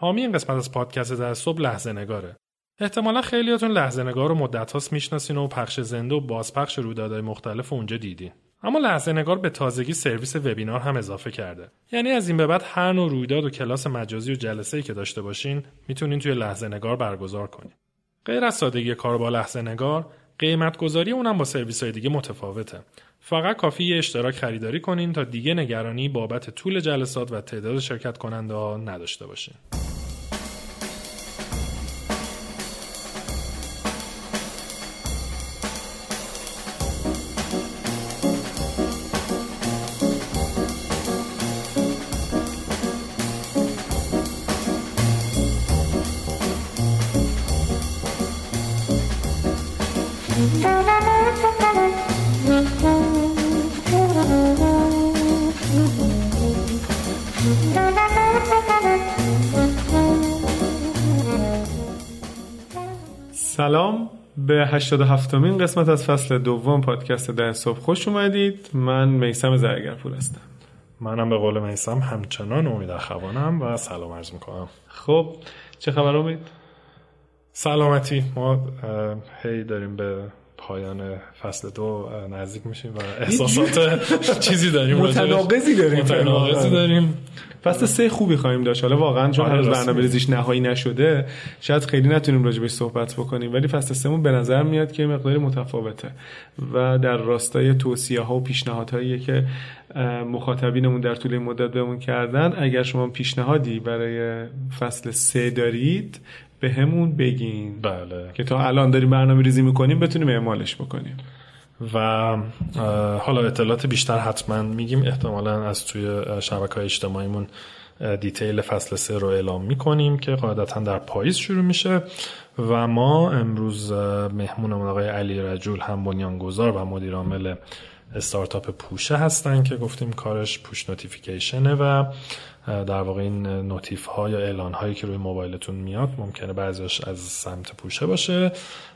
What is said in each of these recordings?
حامی این قسمت از پادکست در صبح لحظه نگاره. احتمالا خیلیاتون لحظه نگار رو مدت هاست می‌شناسین و پخش زنده و بازپخش رویدادهای مختلف اونجا دیدین. اما لحظه نگار به تازگی سرویس وبینار هم اضافه کرده. یعنی از این به بعد هر نوع رویداد و کلاس مجازی و جلسه ای که داشته باشین می‌تونین توی لحظه نگار برگزار کنین. غیر از سادگی کار با لحظه نگار، قیمت گذاری اونم با سرویس های دیگه متفاوته. فقط کافی اشتراک خریداری کنین تا دیگه نگرانی بابت طول جلسات و تعداد شرکت کننده ها نداشته باشین. سلام به 87 مین قسمت از فصل دوم پادکست در صبح خوش اومدید. من میسم زرگرپور هستم. منم به قول میسم همچنان امید اخوانم و سلام عرض می‌کنم. خب چه خبر امید؟ سلامتی. ما هی داریم به پایان فصل دو نزدیک میشیم و احساسات چیزی داریم متناقضی داریم متناقضی داریم. فصل سه خوبی خواهیم داشت. حالا واقعا چون آره، هنوز برنامه ریزیش نهایی نشده شاید خیلی نتونیم راجبش صحبت بکنیم ولی فصل سهمون به نظر میاد که مقداری متفاوته و در راستای توصیه ها و پیشنهادهایی که مخاطبینمون در طول مدت بهمون کردن اگر شما پیشنهادی برای فصل سه دارید به همون بگین. بله. که تا الان داریم برنامه ریزی می‌کنیم بتونیم اعمالش بکنیم. و حالا اطلاعات بیشتر حتما میگیم. احتمالا از توی شبکه های اجتماعیمون detail فصل سه رو اعلام می‌کنیم که قاعدتا در پاییز شروع میشه. و ما امروز مهمونمون آقای علی رجول هم بنیانگذار و مدیر عامل استارتاپ پوشه هستن که گفتیم کارش push notification ه و در واقع این notif ها یا اعلان هایی که روی موبایلتون میاد ممکنه بعضیش از سمت پوشه باشه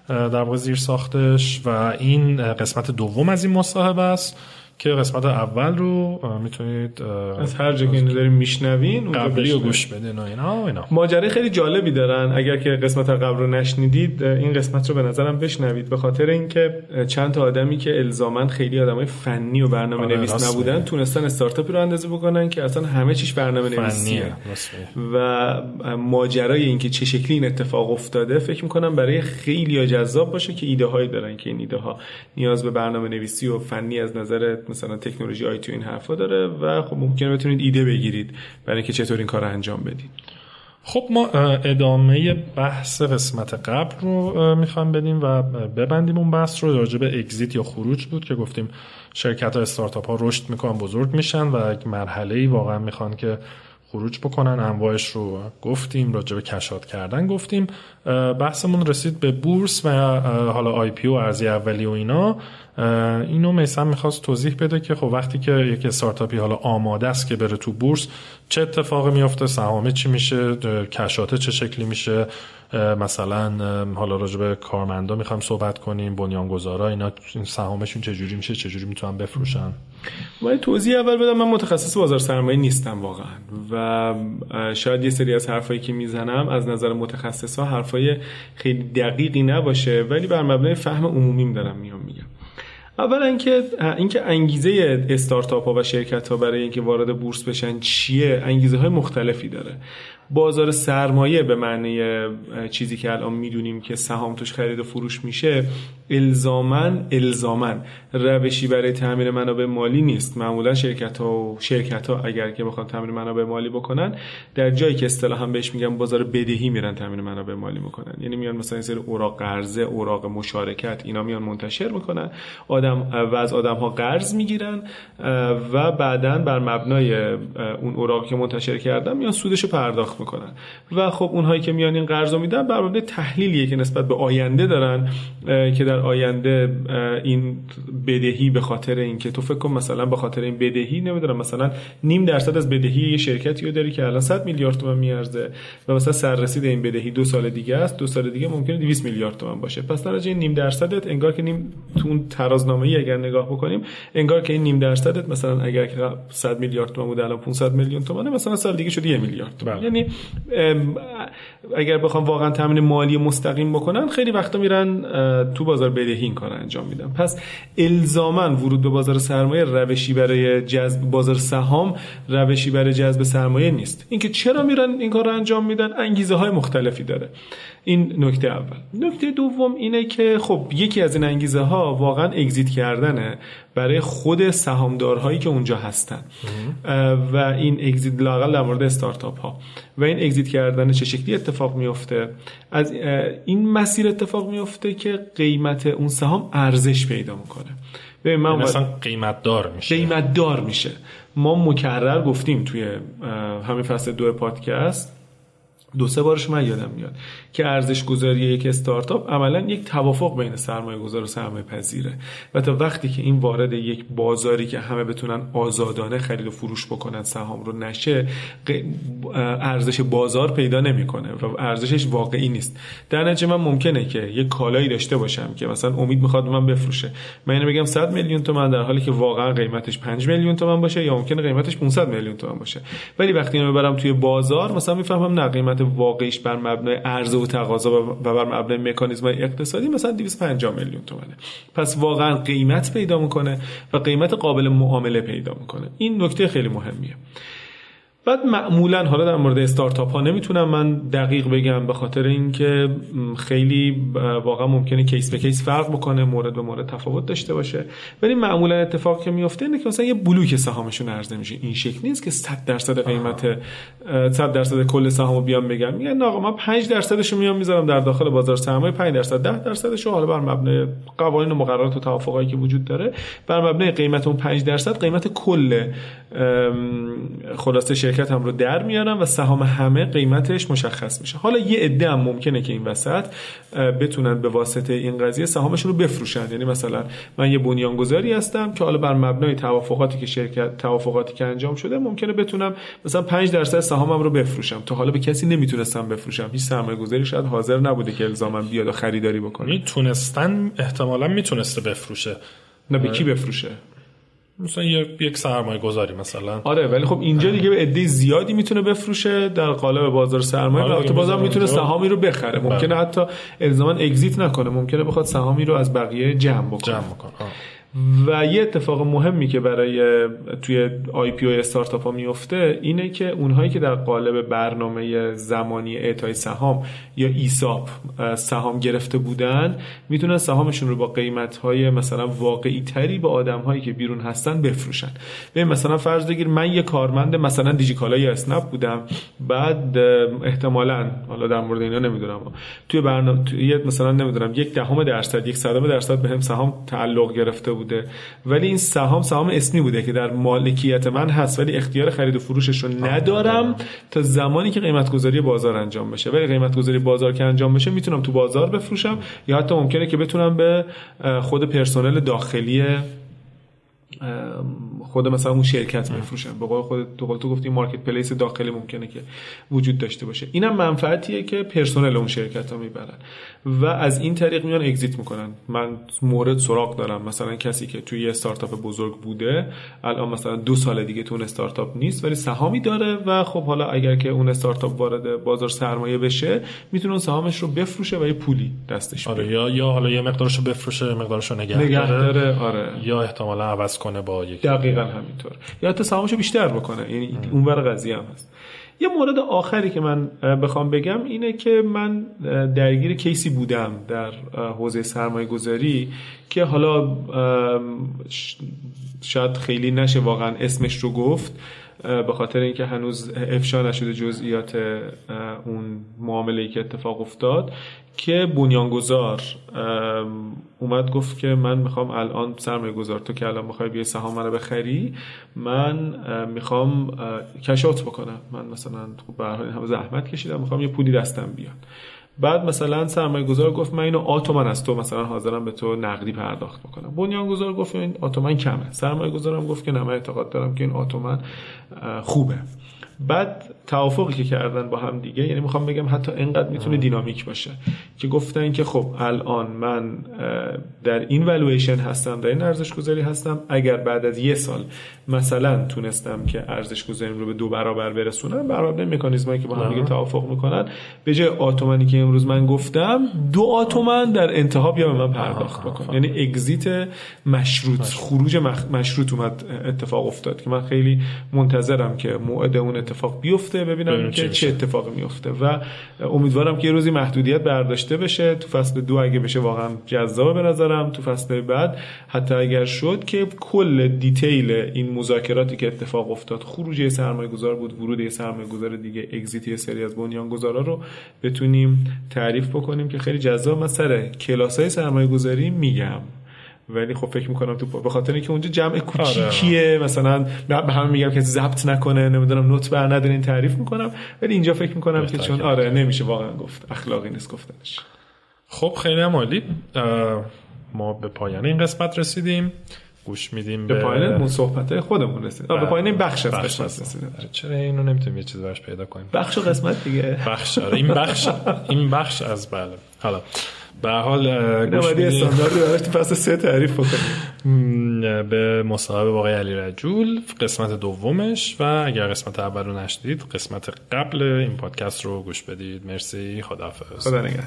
در واقع زیر ساختش و این قسمت دوم از این مصاحبه است. که قسمت اول رو می‌تونید از هر جا که اینو داریم میشنوین قبلی رو. گوش بدین و اینا و اینا ماجرای خیلی جالبی دارن اگر که قسمت قبل رو نشنیدید این قسمت رو به نظرم بشنوید به خاطر اینکه چند تا آدمی که الزاما خیلی آدمای فنی و برنامه آره، نویس نبودن میگی. تونستن استارتاپی رو اندازه بکنن که اصلا همه چیش برنامه نویسیه. و ماجرای اینکه چه شکلی این اتفاق افتاده فکر می‌کنم برای خیلی جذاب باشه که ایده هایی دارن که این ایده ها نیاز به برنامه نویسی و فنی از نظر مثلا تکنولوژی آیتی و این حرفا داره و خب ممکنه بتونید ایده بگیرید برای اینکه چطور این کار انجام بدید. خب ما ادامه بحث قسمت قبل رو اه، می‌خوایم بدیم و ببندیم اون بحث رو. راجع به اگزیت یا خروج بود که گفتیم شرکت ها استارتاپ ها رشد می‌کنن بزرگ میشن و یک مرحله ای واقعا می‌خوان که خروج بکنن. انواعش رو گفتیم راجع به کشات کردن گفتیم. بحثمون رسید به بورس و حالا آی پی و ارزی اولی و اینا. اینو میسم می‌خواست توضیح بده که خب وقتی که یک استارتاپی حالا آماده است که بره تو بورس چه اتفاقی میفته سهامه چی میشه کشاته چه شکلی میشه مثلا حالا راجع به کارمندا می‌خوایم صحبت کنیم بنیانگذارا اینا این سهامشون چه جوری میشه چه جوری می‌تونن بفروشن؟ ولی توضیح اول بدم من متخصص بازار سرمایه نیستم واقعا و شاید یه سری از حرفایی که می‌زنم از نظر متخصص حرفای خیلی دقیقی نباشه ولی بر مبنای فهم عمومیم دارم میام میگم. اولا اینکه اینکه انگیزه استارتاپ ها و شرکت ها برای اینکه وارد بورس بشن چیه انگیزه های مختلفی داره. بازار سرمایه به معنی چیزی که الان می‌دونیم که سهام توش خرید و فروش میشه الزامن الزامن روشی برای تعمیر منابع مالی نیست. معمولا شرکت ها و شرکت ها اگر که بخوان تعمیر منابع مالی بکنن در جایی که اصطلاحا بهش میگن بازار بدهی میرن تعمیر منابع مالی می‌کنن. یعنی میان مثلا این سری اوراق قرضه اوراق مشارکت اینا میان منتشر می‌کنن. آدم و از آدم ها قرض می‌گیرن و بعدا بر مبنای اون اوراقی که منتشر کردن میان سودش پرداخت می‌کنن. و خب اونهایی که میان این قرض رو میدن بر مبنای تحلیلیه که نسبت به آینده دارن که در آینده این بدهی به خاطر اینکه تو فکر کن مثلا به خاطر این بدهی نمی‌دونم مثلا نیم درصد از بدهی یه شرکتی رو داری که الان 100 میلیارد تومان میارزه و مثلا سررسید این بدهی دو سال دیگه است دو سال دیگه ممکنه 200 میلیارد تومان باشه. پس در این نیم درصدت انگار که نیم تو اون ترازنامه‌ای اگر نگاه بکنیم انگار که این نیم درصدت مثلا اگر که 100 میلیارد تومان بود الان 500 میلیون تومانه مثلا سال دیگه شده 1 میلیارد تومان. بله. یعنی می‌دونی اگر بخوام واقعا تامین مالی مستقیم بکنن خیلی وقتا میرن تو بازار بدهی این کار انجام میدن. پس الزاما ورود به بازار سرمایه روشی برای جذب بازار سهام روشی برای جذب سرمایه نیست. اینکه چرا میرن این کار رو انجام میدن انگیزه های مختلفی داره. این نکته اول. نکته دوم اینه که خب یکی از این انگیزه ها واقعا اگزیت کردنه برای خود سهامدارهایی که اونجا هستن. و این اگزیت لاقل در مورد استارتاپ ها. و این اگزیت کردن چه شکلی اتفاق میفته از این مسیر اتفاق میفته که قیمت اون سهام ارزش پیدا می‌کنه. ببین من یعنی مثلا قیمت دار میشه. قیمت دار میشه. ما مکرر گفتیم توی همین فصل دو پادکست دو سه بارش من یادم میاد که ارزش گذاری یک استارتاپ عملا یک توافق بین سرمایه گذار و سرمایه پذیره و تا وقتی که این وارد یک بازاری که همه بتونن آزادانه خرید و فروش بکنن سهام رو نشه ارزش بازار پیدا نمی‌کنه و ارزشش واقعی نیست. در نتیجه من ممکنه که یک کالایی داشته باشم که مثلا امید می‌خواد من بفروشه. من اینو بگم 100 میلیون تومان در حالی که واقعا قیمتش 5 میلیون تومان باشه یا ممکنه قیمتش 500 میلیون تومان باشه. ولی وقتی اینو ببرم توی بازار مثلا می‌فهمم نه قیمت واقعیش بر مبنای عرضه و تقاضا و بر مبنای مکانیزم اقتصادی مثلا 250 میلیون تومنه. پس واقعا قیمت پیدا می‌کنه و قیمت قابل معامله پیدا می‌کنه. این نکته خیلی مهمیه. بعد معمولا حالا در مورد استارتاپ ها نمی‌تونم من دقیق بگم به خاطر اینکه خیلی واقعا ممکنه کیس به کیس فرق بکنه مورد به مورد تفاوت داشته باشه. ولی معمولا اتفاق که میفته اینه که مثلا یه بلوک سهامشون عرضه میشه. این شکل نیست که 100 درصد قیمت 100 درصد کل سهامو بیام بگم. میگن آقا من 5 درصدش رو میام می‌ذارم در داخل بازار سرمایه 5 درصد 10 درصدش حالا بر مبنای قوانین و مقررات و توافقایی که وجود داره بر مبنای قیمت اون 5 درصد قیمت کل خلاصه شرکت هم رو در میارن و سهام همه قیمتش مشخص میشه. حالا یه عده هم ممکنه که این وسط بتونن به واسطه این قضیه سهامشون رو بفروشن. یعنی مثلا من یه بنیانگذاری هستم که حالا بر مبنای توافقاتی که شرکت توافقاتی که انجام شده ممکنه بتونم مثلا 5 درصد سهامم رو بفروشم تا حالا به کسی نمی‌تونستم بفروشم. هیچ سرمایه گذاری شاید حاضر نبوده که الزاما بیاد و خریداری بکنه. می‌تونستن احتمالا می‌تونسته بفروشه. نه به کی بفروشه؟ مثلا یک سرمایه گذاری مثلا. آره ولی خب اینجا دیگه به عده زیادی می‌تونه بفروشه در قالب بازار سرمایه. آره البته بازار می‌تونه سهامی رو بخره. ممکنه حتی الزاما اگزییت نکنه. ممکنه بخواد سهامی رو از بقیه جمع بکنه. جمع بکنه. و یه اتفاق مهمی که برای توی آی پی او استارتاپ ها میفته اینه که اونهایی که در قالب برنامه زمانی اعطای سهام یا ایساپ سهام گرفته بودن می‌تونن سهامشون رو با قیمت های مثلا واقعی تری به آدم هایی که بیرون هستن بفروشن. به مثلا فرض بگیر من یه کارمند مثلا دیجیکالا یا اسنپ بودم. بعد احتمالا حالا در مورد اینا نمی‌دونم. توی برنامه توی مثلا نمی‌دونم یک دهم درصد یک صدم درصد بهم سهام تعلق گرفته بود. بوده. ولی این سهام سهام اسمی بوده که در مالکیت من هست ولی اختیار خرید و فروشش رو ندارم تا زمانی که قیمت گذاری بازار انجام بشه. ولی قیمت گذاری بازار که انجام بشه می‌تونم تو بازار بفروشم یا حتی ممکنه که بتونم به خود پرسنل داخلی خود مثلا اون شرکت میفروشن به قول خود تو تو گفتی مارکت پلیس داخلی ممکنه که وجود داشته باشه. اینم منفعتیه که پرسنل اون شرکت ها می‌برن و از این طریق میان اگزییت می‌کنن. من مورد سراغ دارم. مثلا کسی که توی یه استارتاپ بزرگ بوده الان مثلا دو سال دیگه تو اون استارتاپ نیست ولی سهامی داره و خب حالا اگر که اون استارتاپ وارد بازار سرمایه بشه می‌تونه اون سهامش رو بفروشه و یه پولی دستش آره یا یا حالا یه مقدارش رو بفروشه مقدارش رو نگه, نگه داره. آره. یا احتمالا عوض کنه با یک دقیقا. همینطور. یا حتی سهامش بیشتر بکنه. یعنی اونور قضیه هم هست. یه مورد آخری که من بخوام بگم اینه که من درگیر کیسی بودم در حوزه سرمایه گذاری که حالا شاید خیلی نشه واقعا اسمش رو گفت به خاطر اینکه هنوز افشا نشده جزئیات اون معامله که اتفاق افتاد. که بنیانگذار اومد گفت که من می‌خوام الان سرمایه گذار تو که الان می‌خوای بیای سهام رو بخری من می‌خوام کشات بکنم. من مثلا خب به همه زحمت کشیدم می‌خوام یه پولی دستم بیاد. بعد مثلا سرمایه گذار گفت من اینو آتومن از تو مثلا حاضرم به تو نقدی پرداخت بکنم. بنیان گذار گفت این آتومن کمه. سرمایه گذارم گفت که نه من اعتقاد دارم که این آتومن خوبه. بعد توافقی که کردن با هم دیگه یعنی می‌خوام بگم حتی اینقدر می‌تونه دینامیک باشه که گفتن که خب الان من در این والویشن هستم در این ارزش گذاری هستم اگر بعد از یه سال مثلا تونستم که ارزش گذاریم رو به دو برابر برسونم برابر مکانیزمایی که با هم دیگه توافق می‌کنن. به جای آتومانی که امروز من گفتم دو آتومن در انتها بیا به من پرداخت بکن. یعنی اگزیت مشروط خروج مشروط اومد اتفاق افتاد که من خیلی منتظرم که موعد اون اتفاق بیفته ببینم که چه اتفاقی میفته. و امیدوارم که یه روزی محدودیت برداشته بشه. تو فصل دو اگه بشه واقعا جذاب به نظرم. تو فصل بعد حتی اگر شد که کل دیتیل این مذاکراتی که اتفاق افتاد خروج سرمایه گذار بود ورود یه سرمایه گذار دیگه اگزیت سری از بنیان گذارا رو بتونیم تعریف بکنیم که خیلی جذاب. من سر کلاس های سرمایه گذاری میگم. ولی خب فکر می‌کنم تو به خاطر اینکه اونجا جمع کوچیکیه آره. مثلا به همه میگم که ضبط نکنه نمی‌دونم نوت بر ندارین تعریف می‌کنم. ولی اینجا فکر می‌کنم که چون آره نمیشه واقعا گفت. اخلاقی نیست گفتنش. خب خیلی هم عالی. ما به پایان این قسمت رسیدیم. گوش میدیم به, به پایان اون صحبت خودمون رسیدیم. به پایان این بخش از قسمت رسیدیم. چرا اینو نمی‌تونیم یه چیزی براش پیدا کنیم؟ بخش و قسمت دیگه. بخش آره این بخش این بخش از بله. حالا به حال گوش استانداردی براش پس سه تعریف بکنیم. به مصاحبه با آقای علی رجول قسمت دومش و اگر قسمت اول رو نشدید قسمت قبل این پادکست رو گوش بدید. مرسی. خداحافظ. خدا نگهدار.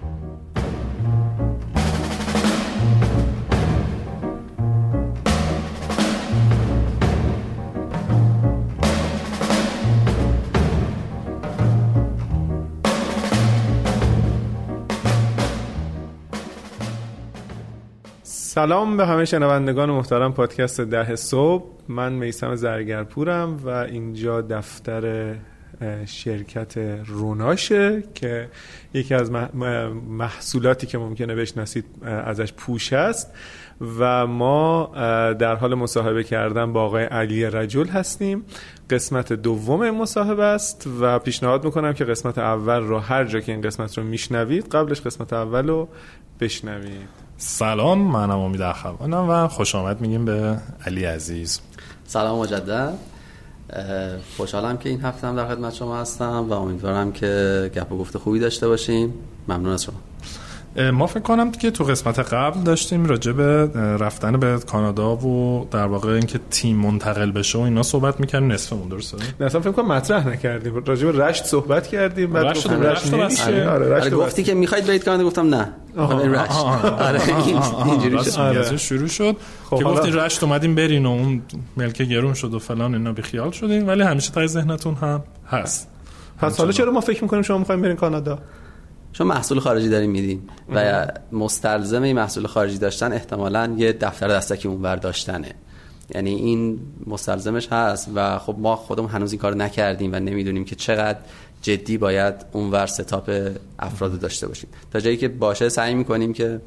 سلام به همه شنوندگان محترم پادکست ده صبح. من میسم زرگرپورم و اینجا دفتر شرکت روناشه که یکی از محصولاتی که ممکنه بشناسید ازش پوش است و ما در حال مصاحبه کردن با آقای علی رجل هستیم. قسمت دوم مصاحبه است و پیشنهاد می‌کنم که قسمت اول رو هر جا که این قسمت رو میشنوید قبلش قسمت اول رو بشنوید. سلام منم امید اخوانم و خوش آمد میگیم به علی عزیز. سلام مجدد. خوشحالم که این هفته هم در خدمت شما هستم و امیدوارم که گپ و گفته خوبی داشته باشیم ممنون از شما. ما فکر کنم که تو قسمت قبل داشتیم راجع به رفتن به کانادا و در واقع اینکه تیم منتقل بشه و اینا صحبت می‌کردیم. نصفمون درسته؟ نه اصلا فکر کنم مطرح نکردیم. راجع به رشت صحبت کردیم بعد رشت رشت آره, آره, آره گفتی که می‌خواید برید کانادا گفتم نه. رشت. آره. شروع شد خب که گفتی رشت اومدیم برین و اون ملک گرون شد و فلان اینا بی خیال شدیم ولی همیشه تای ذهنتون هم هست. پس حالا چرا ما فکر می‌کنیم شما می‌خوایم برین کانادا؟ چون محصول خارجی داریم میدیم و مستلزم این محصول خارجی داشتن احتمالا یه دفتر دستکی اونور داشتنه. یعنی این مستلزمش هست و خب ما خودمون هنوز این کار نکردیم و نمی‌دونیم که چقدر جدی باید اونور ستاپ افراد داشته باشیم. تا جایی که باشه سعی می‌کنیم که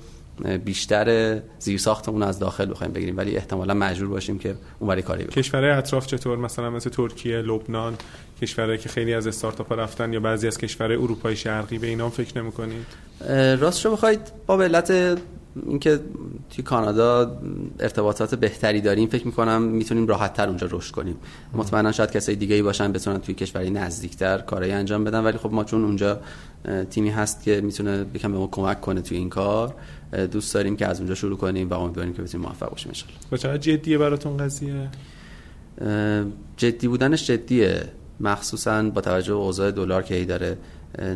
بیشتر زیر ساختمون از داخل بخوایم بگیریم. ولی احتمالا مجبور باشیم که اونوری کاری بکنیم. کشورهای اطراف چطور؟ مثلا مثل ترکیه لبنان کشورهایی که خیلی از استارتاپ رفتن یا بعضی از کشورهای اروپای شرقی؟ به اینا فکر نمی‌کنید؟ راست رو بخواید با علت اینکه توی کانادا ارتباطات بهتری داریم فکر می‌کنم می‌تونیم راحت تر اونجا رشد کنیم. مطمئنا شاید کسای دیگه ای باشن بتونن توی کشوری نزدیکتر کارایی انجام بدن. ولی خب ما چون اونجا تیمی هست که می‌تونه یکم به ما کمک کنه توی این کار دوست داریم که از اونجا شروع کنیم و امیدواریم که بتونیم موفق باشیم ان چقدر جدیه براتون قضیه؟ جدی بودنش جدیه. مخصوصا با توجه به اوضاع دلار که ای داره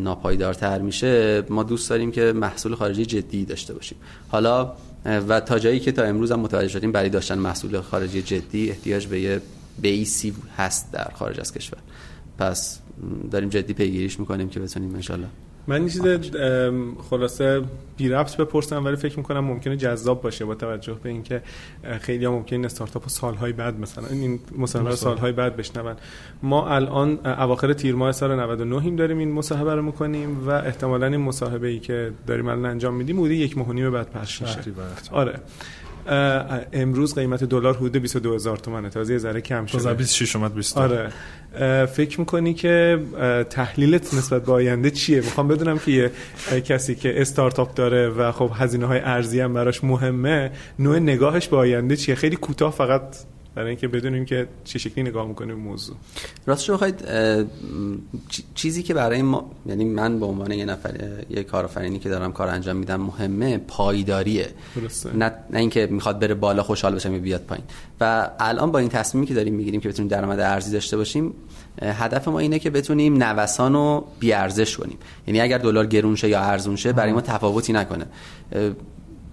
ناپایدارتر میشه ما دوست داریم که محصول خارجی جدی داشته باشیم. حالا و تا جایی که تا امروز هم متوجه شدیم برای داشتن محصول خارجی جدی احتیاج به یه بیسی هست در خارج از کشور. پس داریم جدی پیگیریش می‌کنیم که بتونیم انشالله من این چیز خلاصه بی ربط بپرسم ولی فکر می‌کنم ممکنه جذاب باشه با توجه به اینکه خیلی ها ممکنه استارتاپ سالهای بعد مثلا این مصاحبه سالهای بعد بشنون. ما الان اواخر تیر ماه سال 99 ایم داریم این مصاحبه رو می‌کنیم و احتمالا این مصاحبه ای که داریم الان انجام میدیم بوده یک ماه و نیم بعد پخش میشه. آره. امروز قیمت دلار حدود 22000 تومانه تازه یه ذره کم شده. 26 اومد 20 آره. فکر می‌کنی که تحلیلت نسبت به آینده چیه؟ می‌خوام بدونم که یه کسی که استارتاپ داره و خب هزینه های ارزی هم براش مهمه نوع نگاهش به آینده چیه؟ خیلی کوتاه فقط برای اینکه بدونیم که چه شکلی نگاه می‌کنیم موضوع. راستش بخواید چیزی که برای ما یعنی من به عنوان یه نفر یه کارآفرینی که دارم کار انجام میدم مهمه پایداریه. نه نه اینکه می‌خواد بره بالا خوشحال بشه یا بیاد پایین. و الان با این تصمیمی که داریم می‌گیریم که بتونیم درآمد ارزی داشته باشیم هدف ما اینه که بتونیم نوسان رو بی‌ارزش کنیم. یعنی اگر دلار گرون شه یا ارزون شه برای ما تفاوتی نکنه.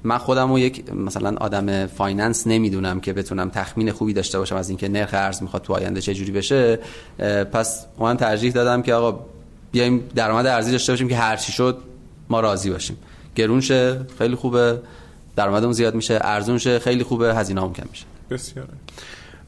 من خودم رو یک مثلا آدم finance نمی‌دونم که بتونم تخمین خوبی داشته باشم از اینکه نرخ ارز می‌خواد تو آینده چه جوری بشه پس من ترجیح دادم که آقا بیایم درآمد ارزی داشته باشیم که هر چی شد ما راضی باشیم. گرون شه خیلی خوبه درآمدمون زیاد میشه ارزون شه خیلی خوبه هزینه هم کم میشه. بسیار.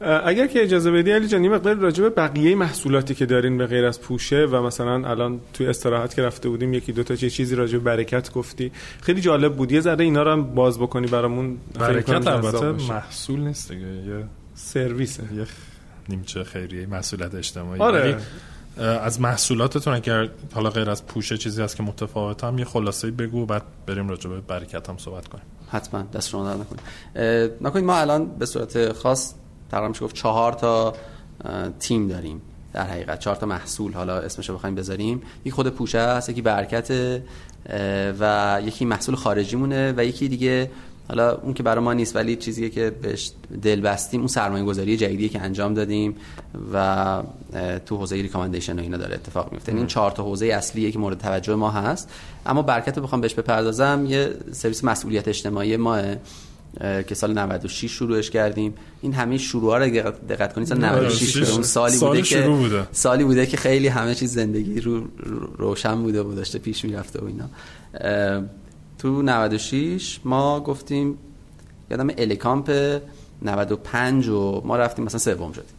اگر که اجازه بدی علی جان مقدار راجع به بقیه محصولاتی که دارین به غیر از پوشه و مثلا الان توی استراحت که رفته بودیم یکی دو تا چه چیزی راجع به برکت گفتی. خیلی جالب بود. یه ذره اینا رو هم باز بکنی برامون. برکت البته محصول نیست دیگه یه سرویسه. یه نیمچه خیریه مسئولیت اجتماعی. آره. از محصولاتتون اگر حالا غیر از پوشه چیزی هست که متفاوت هم یه خلاصه بگو بعد بریم راجع به برکت هم صحبت کنیم. حتما. دست شما در نکنید. نکنید ما الان به صورت خاص تقریبا میشه گفت چهار تا تیم داریم. در حقیقت چهار تا محصول حالا اسمشو بخوایم بذاریم. یک خود پوشه است یکی برکت و یکی محصول خارجی مونه و یکی دیگه حالا اون که برای ما نیست ولی چیزیه که بهش دل بستیم اون سرمایه گذاری جدیدی که انجام دادیم و تو حوزه ریکامندیشن و اینا داره اتفاق میفته. این چهار تا حوزه اصلیه که مورد توجه ما هست. اما برکت رو بخوام بهش بپردازم یه سرویس مسئولیت اجتماعی ماه. که سال 96 شروعش کردیم. این همه شروع ها رو دقت کنید سال 96 اون سالی بوده که بوده. سالی بوده که خیلی همه چیز زندگی رو روشن بوده و داشته پیش می‌رفته و اینا. تو 96 ما گفتیم یادم الیکامپ 95 و ما رفتیم مثلا سوم شدیم.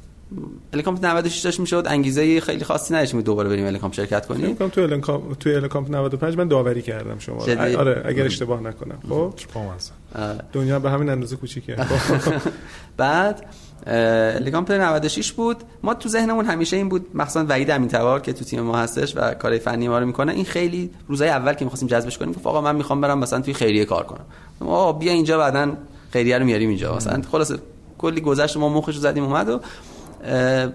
الکامپ 96 داشت می‌شد. انگیزه خیلی خاصی نداشتیم دوباره بریم الکامپ شرکت کنیم. الکامپ تو الکامپ تو الکامپ 95 من داوری کردم شما آره اگر اشتباه نکنم. خب. دنیا به همین اندازه کوچیکه. بعد الکامپ 96 بود. ما تو ذهنمون همیشه این بود مخصوصا وحید امین تبار که تو تیم ما هستش و کار فنی ما رو می‌کنه. این خیلی روزای اول که می‌خواستیم جذبش کنیم گفت آقا من می‌خوام برم مثلا توی خیریه کار کنم. آقا بیا اینجا بعدن خیریه رو میاریم اینجا. مثلا خلاص کلی گذشت ما مخش رو زدیم اومد و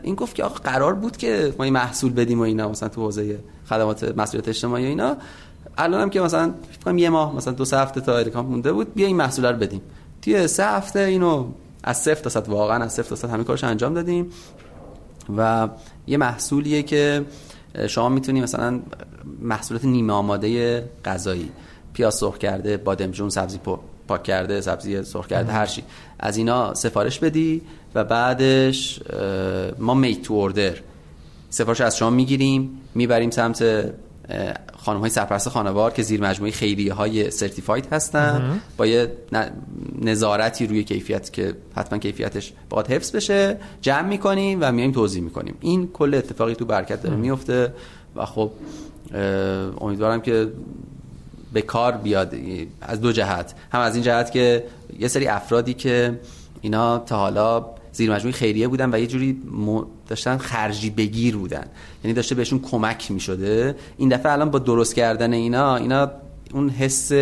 این گفت که آقا قرار بود که ما این محصول بدیم و اینا مثلا تو حوزه خدمات مسئولیت اجتماعی و اینا. الان هم که مثلا فکر یه ماه مثلا دو سه هفته تا الکامپ مونده بود بیا این محصول رو بدیم. توی سه هفته اینو از صفر تا صد واقعا از صفر تا صد همه کارش انجام دادیم. و یه محصولیه که شما می‌تونی مثلا محصولات نیمه آماده غذایی پیاز سرخ کرده بادمجون سبزی پاک کرده سبزی سرخ کرده هر چی. از اینا سفارش بدی و بعدش ما میت تو اوردر سفارش از شما می‌گیریم می‌بریم سمت خانم های سرپرست خانوار که زیر مجموعه خیریه های سرتیفاید هستن با یه نظارتی روی کیفیت که حتما کیفیتش باید حفظ بشه. جمع می‌کنیم و میایم توضیح می‌کنیم. این کل اتفاقی تو برکت داره میفته و خب امیدوارم که به کار بیاد از دو جهت. هم از این جهت که یه سری افرادی که اینا تا حالا زیر مجموعه خیریه بودن و یه جوری داشتن خرجی بگیر بودن. یعنی داشته بهشون کمک می شده این دفعه الان با درست کردن اینا اینا اون حس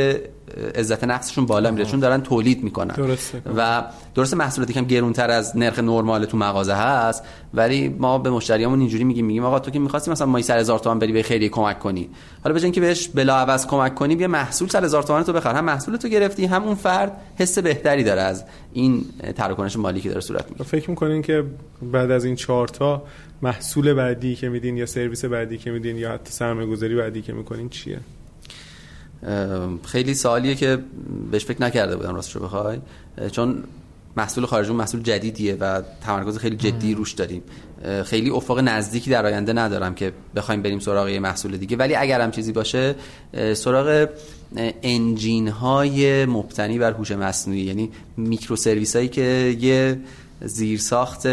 عزت نفسشون بالا میره چون دارن تولید می‌کنن. درسته. و درست محصولاتی کم گرونتر از نرخ نرمال تو مغازه هست ولی ما به مشتریامون اینجوری میگیم میگیم آقا تو که می‌خواستی مثلا مایی سر هزار تومان بری به خیلی کمک کنی. حالا بجن که بهش بلا عوض کمک کنی بیا محصول سر هزار تومان تو بخر. هم محصول تو گرفتی هم اون فرد حس بهتری داره از این تراکنش مالی که داره صورت می‌گیره. فکر می‌کنین که بعد از این چهار تا محصول بعدی که میدین یا سرویس بعدی که میدین یا حتی سرمایه‌گذاری بعدی که می‌کنین چیه؟ خیلی سوالیه که بهش فکر نکرده بودم راستش رو بخوای. چون محصول خارجی محصول جدیدیه و تمرکز خیلی جدی روش داریم. خیلی افق نزدیکی در آینده ندارم که بخوایم بریم سراغ یه محصول دیگه. ولی اگر هم چیزی باشه سراغ انجین های مبتنی بر هوش مصنوعی یعنی میکرو سرویس هایی که یه زیرساخت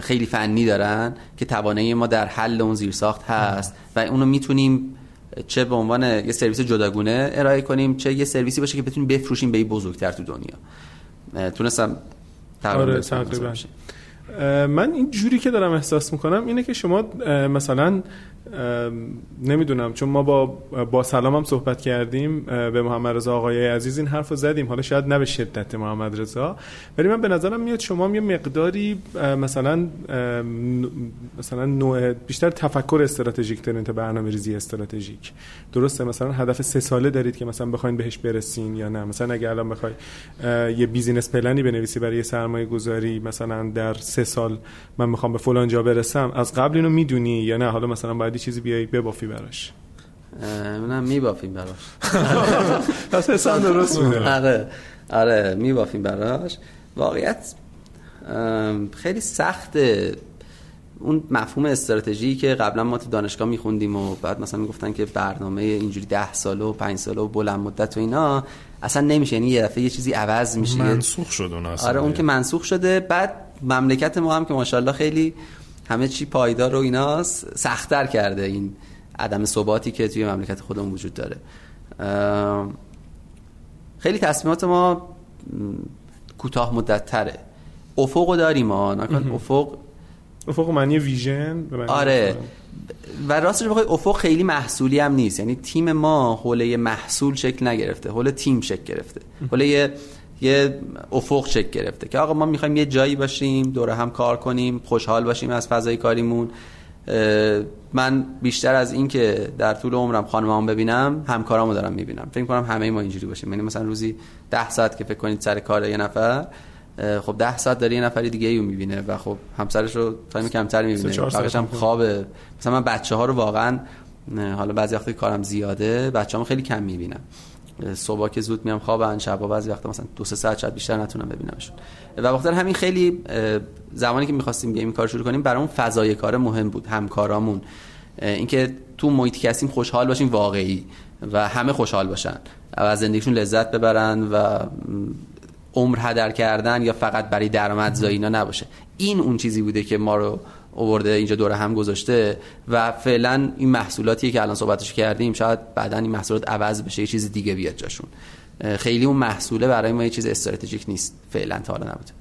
خیلی فنی دارن که توانایی ما در حل اون زیرساخت هست و اونو می‌تونیم چه به عنوان یه سرویس جداگونه ارائه کنیم چه یه سرویسی باشه که بتونیم بفروشیم به این بزرگتر تو دنیا. تونستم آره من این جوری که دارم احساس می‌کنم اینه که شما مثلا نمی‌دونم چون ما با با سلام هم صحبت کردیم به محمد رضا آقای عزیز این حرف رو زدیم. حالا شاید نه به شدت محمد رضا. ولی من به نظرم میاد شما یه مقداری مثلا مثلا نوع بیشتر تفکر استراتژیک دارین تا برنامه ریزی استراتژیک. درسته؟ مثلا هدف سه ساله دارید که مثلا بخواین بهش برسین یا نه. مثلا اگه الان بخوای یه بیزینس پلنی بنویسی برای یه سرمایه گذاری مثلا در سه سال من می‌خوام به فلان جا برسم از قبل اینو می‌دونی یا نه؟ حالا مثلا باید چیزی بیای ببافی براش. منم میبافیم براش. پس حسن درست میده آره آره میبافیم براش. واقعیت خیلی سخته اون مفهوم استراتژی که قبلا ما تو دانشگاه میخوندیم و بعد مثلا می‌گفتن که برنامه اینجوری ده ساله و پنج ساله و بلند مدت و اینا اصلا نمیشه. یعنی یه دفعه یه چیزی عوض میشه. منسوخ شده اون آره اون که منسوخ شده. بعد مملکت ما هم که ماشاءالله خیلی همه چی پایدار و ایناست سختتر کرده این عدم ثباتی که توی مملکت خودمون وجود داره. خیلی تصمیمات ما کوتاه مدت تره افق داریم ما نکن افق افق معنی ویژن؟ آره. و راستش بخوای افق خیلی محصولی هم نیست. یعنی تیم ما حوله محصول شکل نگرفته حوله تیم شکل گرفته. حوله یه افق شکل گرفته که آقا ما می‌خوایم یه جایی باشیم دور هم کار کنیم خوشحال باشیم از فضای کاریمون. من بیشتر از این که در طول عمرم خانمام ببینم همکارامو دارم می‌بینم. فکر کنم همه ما اینجوری باشیم. یعنی مثلا روزی ده ساعت که فکر کنید سر کار یه نفر خب ده ساعت داره یه نفری دیگه‌ایو می‌بینه و خب همسرش رو تایم کمتر می‌بینه. بقیش هم خوابه. مثلا من بچه ها رو واقعا حالا بعضی وقتی کارم زیاده بچه‌هامو خیلی کم می‌بینم. صبح که زود میام خوابن شبا بعضی وقتا مثلا دو سه ساعت شاید بیشتر نتونم ببینمشون و بخاطر همین خیلی زمانی که می‌خواستیم بیایم کار شروع کنیم برامون فضای کار مهم بود همکارامون. اینکه تو محیط کسیم خوشحال باشیم واقعی و همه خوشحال باشن. و از زندگیشون لذت ببرن و عمر هدر کردن یا فقط برای درآمدزایی اینا نباشه. این اون چیزی بوده که ما رو اوورده اینجا دور هم گذاشته و فعلا این محصولاتی که الان صحبتش کردیم شاید بعدا این محصولات عوض بشه یه چیز دیگه بیاد جاشون. خیلی اون محصوله برای ما یه چیز استراتژیک نیست فعلا تا حالا نبوده.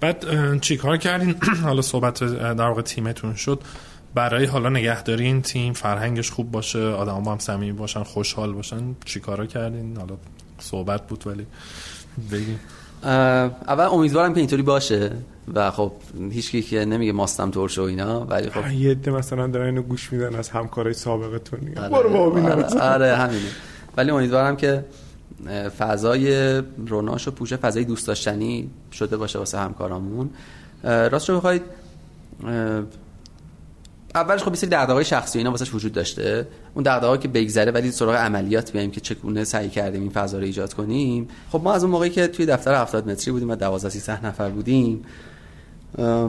بعد چیکار کردین؟ حالا صحبت در واقع تیمتون شد. برای حالا نگهداری این تیم فرهنگش خوب باشه آدم هم صمیمی باشن خوشحال باشن چیکارا کردین؟ حالا صحبت بود ولی بگیم. اول امیدوارم که اینطوری باشه و خب هیچ که نمیگه ماستم ترش و اینا ولی خب یه عده مثلا دارن اینو گوش میدن از همکارای سابقتون. آره. برو آره, آره همینه. ولی امیدوارم که فضای روناش و پوشه فضای دوست داشتنی شده باشه واسه همکارامون. راستش بخواید اولش خب مثل دغدغه‌های شخصی اینا واسش وجود داشته. اون دغدغه‌ها که بگذره ولی سراغ عملیات بیایم که چگونه سعی کردیم این فضا رو ایجاد کنیم. خب ما از اون موقعی که توی دفتر 70 متری بودیم و 12 13 نفر بودیم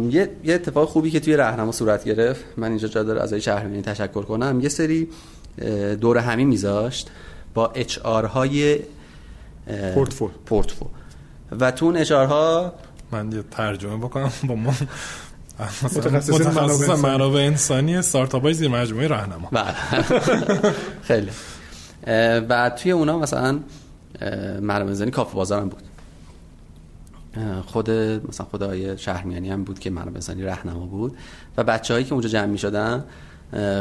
یه یه اتفاق خوبی که توی راهنما صورت گرفت من اینجا جا داره از شهرمندی تشکر کنم. یه سری دور همی میذاشت با اچ آر های پورتفول پورتفول و تو اون اچ آر ها من یه ترجمه بکنم. با ما متخصص منابع انسانی. استارتاپ های زیر مجموعه راهنما. خیلی. و توی اونا مثلا منابع انسانی کافه بازار هم بود. خود مثلا خود آیه شهرمیانی هم بود که منابع انسانی راهنما بود. و بچه‌هایی که اونجا جمع می‌شدن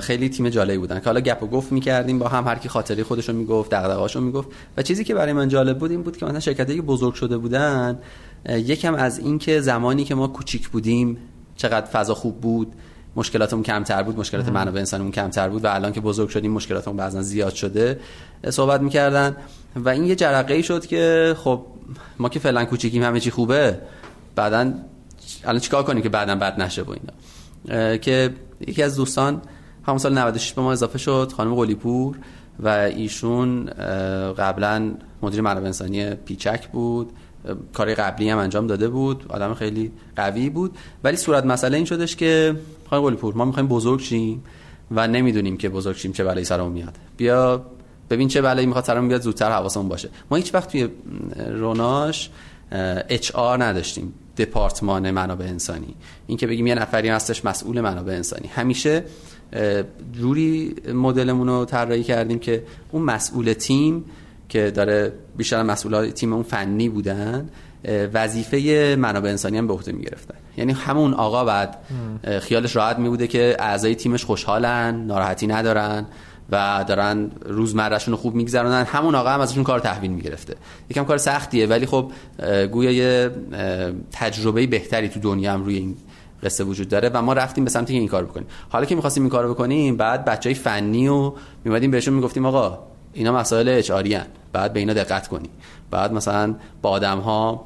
خیلی تیم جالبی بودن که حالا گپ و گفت می‌کردیم با هم هر کی خاطری خودشون می‌گفت دغدغه‌اشو می‌گفت. و چیزی که برای من جالب بود این بود که مثلا شرکتایی که بزرگ شده بودن یکم از اینکه زمانی که ما کوچیک بودیم چقدر فضا خوب بود مشکلاتمون کمتر بود مشکلات منابع انسانیمون کمتر بود و الان که بزرگ شدیم مشکلاتمون بعضا زیاد شده صحبت می‌کردن. و این یه جرقه ای شد که خب ما که فعلا کوچیکیم همه چی خوبه بعدا الان چیکار کنیم که بعدا بد نشه با اینا. که یکی از دوستان همون سال 96 به ما اضافه شد خانم قلیپور و ایشون قبلا مدیر منابع انسانی پیچک بود. کار قبلی هم انجام داده بود. آدم خیلی قوی بود. ولی صورت مسئله این شدش که خانم قلی پور ما می‌خوایم بزرگ شیم و نمی‌دونیم که بزرگ شیم چه بلایی سرمون میاد. بیا ببین چه بلایی می‌خواد سرمون بیاد زودتر حواسمون باشه. ما هیچ وقت توی روناش اچ آر نداشتیم. دپارتمان منابع انسانی. این که بگیم یه نفری هستش مسئول منابع انسانی. همیشه جوری مدلمون رو طراحی کردیم که اون مسئول تیم که داره بیشتر مسئولات تیم اون فنی بودن وظیفه منابع انسانی هم به عهده می‌گرفتن. یعنی همون آقا بعد خیالش راحت می بوده که اعضای تیمش خوشحالن ناراحتی ندارن و دارن روزمرهشون رو خوب میگذرونن. همون آقا هم ازشون کار تحویل می‌گرفته. یکم کار سختیه ولی خب گویا یه تجربه بهتری تو دنیا هم روی این قصه وجود داره و ما رفتیم به سمت این کار بکنیم. حالا که می‌خواستیم این کار بکنیم بعد بچهای فنی و میمدیم بهشون می‌گفتیم آقا اینا مسائل اچ بعد به اینا دقت کنی. بعد مثلا با آدم ها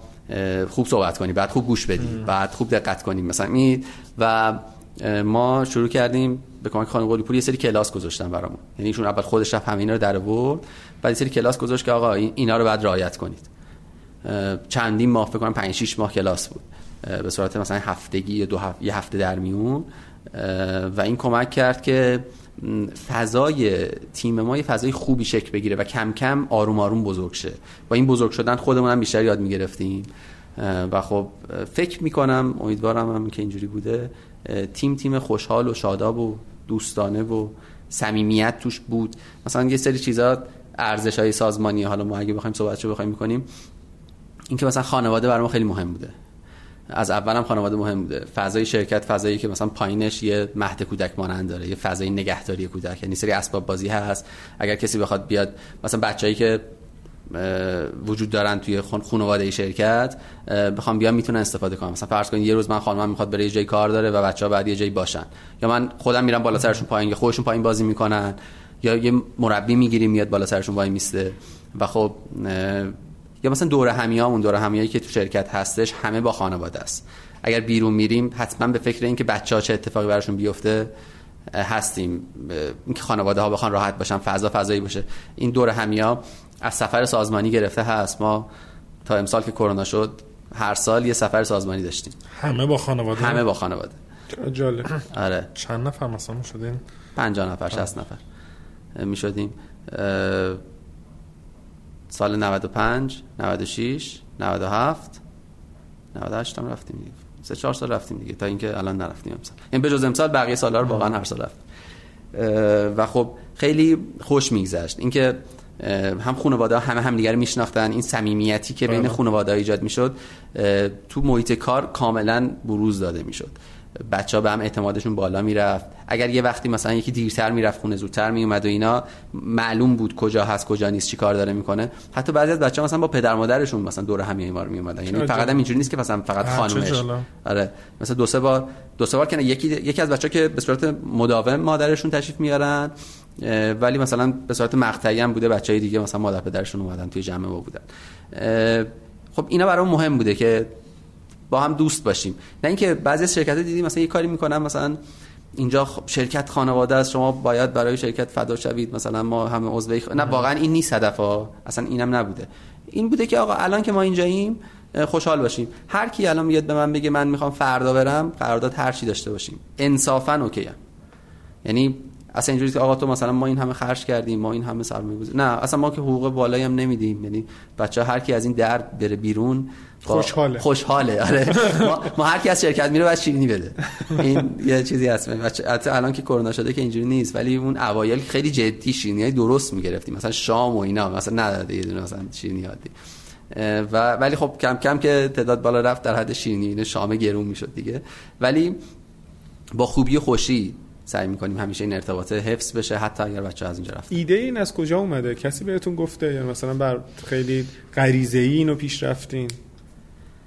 خوب صحبت کنی. بعد خوب گوش بدی. بعد خوب دقت کنی. مثلا می و ما شروع کردیم به کمک خانم قلی پور یه سری کلاس گذاشتن برامون. یعنی ایشون اول خودش رفت همین رو در آورد. بعد یه سری کلاس گذاشت که آقا اینا رو بعد رعایت کنید. چندین ماه فکر کنم 5 6 ماه کلاس بود. به صورت مثلا هفتگی یا دو هفته یه هفته در میون. و این کمک کرد که فضای تیم ما یه فضای خوبی شکل بگیره و کم کم آروم آروم بزرگ شه. با این بزرگ شدن خودمون هم بیشتر یاد می‌گرفتیم. و خب فکر می‌کنم امیدوارم هم که اینجوری بوده تیم تیم خوشحال و شاداب و دوستانه و صمیمیت توش بود. مثلا یه سری چیزا ارزش های سازمانی حالا ما اگه بخوایم صحبتشو بخوایم می‌کنیم اینکه مثلا خانواده برام خیلی مهم بوده. از اولم خانواده مهم بوده. فضای شرکت فضایی که مثلا پایینش یه مهد کودک مانند داره یه فضای نگهداری کودک یعنی سری اسباب بازی هست. اگر کسی بخواد بیاد مثلا بچه‌ای که وجود دارن توی خانواده شرکت بخوام بیام می‌تونن استفاده کنم مثلا فرض کنید یه روز من خانمم می‌خواد بره یه جای کار داره و بچه‌ها بعد یه جایی باشن. یا من خودم میرم بالا سرشون پایین یا خودشون پایین بازی می‌کنن. یا یه مربی می‌گیریم میاد بالا سرشون وای میسته. و خب یا مثلا دور همیامون دور همیایی که تو شرکت هستش همه با خانواده است. اگر بیرون میریم حتما به فکر اینکه بچه ها چه اتفاقی براشون بیفته هستیم. اینکه خانواده ها بخوان راحت باشن فضا فضایی باشه. این دور همیا از سفر سازمانی گرفته هست. ما تا امسال که کرونا شد هر سال یه سفر سازمانی داشتیم. همه با خانواده؟ همه با خانواده. جالب. آره. چند نفر مثلا شدین؟ 50 نفر 60 نفر. می شدیم سال 95 96 97 98 هم رفتیم دیگه. سه چهار سال رفتیم دیگه تا اینکه الان نرفتیم امسال. این به جز امسال بقیه سالا رو واقعا هر سال رفتیم و خب خیلی خوش میگذشت. اینکه هم خانواده همه هم دیگر میشناختن. این صمیمیتی که بین خانواده ایجاد می‌شد تو محیط کار کاملا بروز داده می‌شد. بچه ها به هم اعتمادشون بالا می‌رفت. اگر یه وقتی مثلا یکی دیرتر می‌رفت خونه زودتر میومد و اینا معلوم بود کجا هست کجا نیست چی کار داره می‌کنه. حتی بعضی از بچه ها مثلا با پدر مادرشون مثلا دور هم ما میومدن یعنی فقط هم اینجوری نیست که مثلا فقط خانمش آره. مثلا دو سه بار دو سه بار کنه یکی یکی از بچه ها که به صورت مداوم مادرشون تشریف میارن ولی مثلا به صورت مقطعی هم بوده بچهای دیگه مثلا مادر پدرشون اومدن توی جمع ما بودن. خب اینا برام مهم بوده که با هم دوست باشیم. نه اینکه بعضی از شرکت دیدیم مثلا یه کاری می‌کنن مثلا اینجا شرکت خانواده است شما باید برای شرکت فدا شوید. مثلا ما همه عضو خ... نه واقعا این نیست هدف ها اصلا اینم نبوده. این بوده که آقا الان که ما اینجاییم خوشحال باشیم. هر کی الان میاد به من بگه من می‌خوام فردا برم قرارداد هر چی داشته باشیم. انصافا اوکی یعنی اصلا اینجوری که آقا تو مثلا ما این همه خرج کردیم ما این همه سرمایه نه اصلا ما که حقوق بالایی هم نمیدیم. یعنی بچه هر کی از این در بره بیرون خوشحاله. خوشحاله آره. ما, ما هر کی از شرکت میره بعد شیرینی بده. این یه چیزی هست. بچه الان که کرونا شده که اینجوری نیست ولی اون اوایل خیلی جدی شیرینی درست می‌گرفتیم. مثلا شام و اینا مثلا نداده یه دونه مثلا شیرینی عادی. و ولی خب کم کم که تعداد بالا رفت در حد شیرینی شام گرون می‌شد دیگه. ولی با خوبی خوشی سعی می‌کنیم همیشه این ارتباط حفظ بشه حتی اگر بچه از اینجا رفت ایده این از کجا اومده؟ کسی بهتون گفته؟ یا مثلا بر خیلی غریزه ای اینو پیش رفتین؟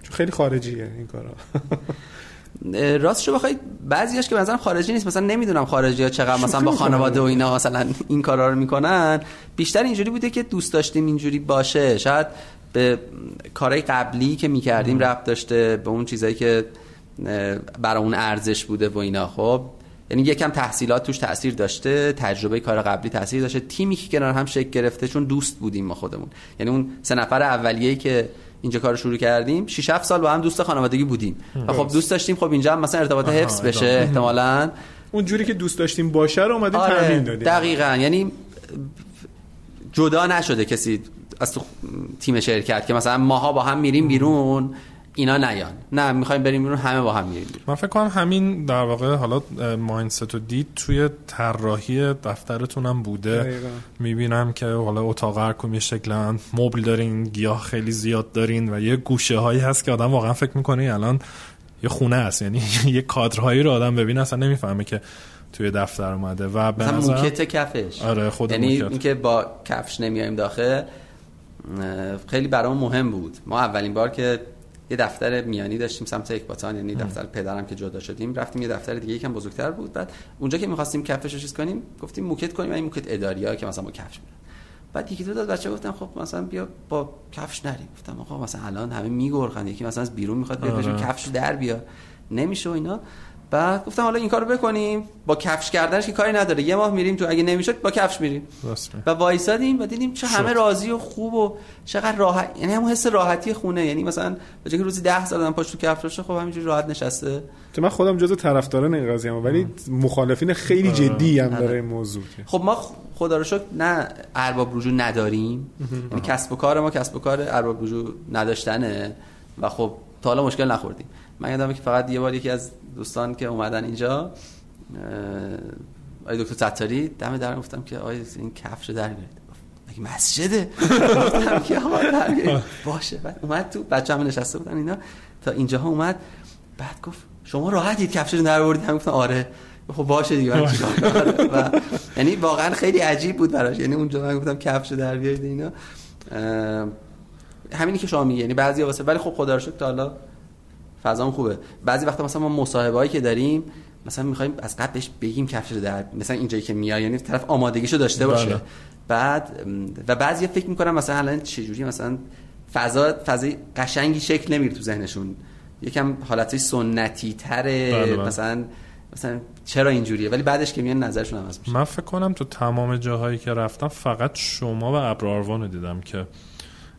چون خیلی خارجیه این کارا. راستشو بخواید بعضیاش که مثلا خارجی نیست مثلا نمی‌دونم خارجی ها چقدر مثلا با خانواده و اینا مثلا این کارا رو می‌کنن. بیشتر اینجوری بوده که دوست داشتیم اینجوری باشه. شاید به کارهای قبلی که می‌کردیم ربط داشته به اون چیزایی که برای اون ارزش بوده و اینا. خب یعنی یکم تحصیلات توش تاثیر داشته تجربه کار قبلی تاثیر داشته. تیمی که کنار هم شکل گرفته چون دوست بودیم ما خودمون. یعنی اون سه نفر اولیه‌ای که اینجا کار شروع کردیم. 6 7 سال با هم دوست خانوادگی بودیم. و خب دوست داشتیم خب اینجا هم مثلا ارتباط حفظ بشه احتمالاً. اون جوری که دوست داشتیم باشه رو اومدیم آره تمرین دادیم. دقیقاً. یعنی جدا نشده کسی از تو تیم شرکت که مثلا ماها با هم میریم بیرون. اینا نیان. نه می‌خوایم بریم بیرون همه با هم میریم من فکر کنم همین در واقع حالا مایندست و دید توی طراحی دفترتونم بوده. می‌بینم که حالا اتاق هر یه شکلا مبل دارین گیاه خیلی زیاد دارین و یه گوشه هایی هست که آدم واقعا فکر می‌کنه الان یه خونه است. یعنی یه کادرهایی رو آدم ببینه اصلا نمی‌فهمه که توی دفتر اومده و به نظر موکت کفش. آره خود یعنی اینکه با کفش نمیایم داخل خیلی برام مهم بود. ما اولین بار که یه دفتر میانی داشتیم سمت اکباتان یعنی دفتر پدرم که جدا شدیم. رفتیم یه دفتر دیگه یکم بزرگتر بود. بعد اونجا که می‌خواستیم کفش رو چیز کنیم گفتیم موکت کنیم این موکت اداریا که مثلا با کفش میرن. بعد یکی دو تا بچه گفتم خب مثلا بیا با کفش نریم. گفتم آقا مثلا الان همه میگرخن یکی مثلا از بیرون می‌خواد بیاد آره. کفش در بیا نمیشه و اینا. بعد گفتم حالا این کارو بکنیم. با کفش کردنش که کاری نداره. یه ماه میریم تو اگه نمی‌شد با کفش میریم. و وایسادیم و دیدیم چه همه راضی و خوب و چقدر راحت یعنی همون حس راحتی خونه. یعنی مثلا به که روزی 10 سال پاش تو کفش خب همینجوری راحت نشسته. تو من خودم جزء طرفداران این قضیه ام ولی مخالفین خیلی جدی هم داره این موضوع خب ما خدا رو شکر نه ارباب رجوع نداریم. یعنی کسب و کار ما کسب و کار ارباب رجوع نداشتنه. و خب تا حالا مشکل نخوردیم. من یادمه که فقط یه بار یکی از دوستان که اومدن اینجا آقای دکتر ستاری دم در گفتم که آقای این کفش در بیارید. مگه مسجده؟ گفتم که باشه. بعد اومد تو بچه هم نشسته بودن اینا. تا اینجا ها اومد. بعد گفت شما راحتید کفش رو در آوردید؟ هم گفتم آره. خب باشه دیگه و یعنی واقعا خیلی عجیب بود براش. یعنی اونجا من گفتم کفش در بیارید اینا. همینی که شما میگی. یعنی بعضی واسه ولی خب خدا رو شکر تا حالا فضا خوبه. بعضی وقتا مثلا ما مصاحبه که داریم مثلا می‌خوایم از قبلش بگیم کفش در مثلا اینجایی که میای یعنی طرف آمادگیشو داشته باشه. بله. بعد و بعضی فکر می‌کنم مثلا الان چجوری مثلا فضا فضای قشنگی شکل نمی‌گیره تو ذهنشون. یکم حالتای سنتی تره بله، بله. مثلا مثلا چرا اینجوریه؟ ولی بعدش که میان نظرشون عوض میشه. من فکر کنم تو تمام جاهایی که رفتم فقط شما و ابراروان رو دیدم که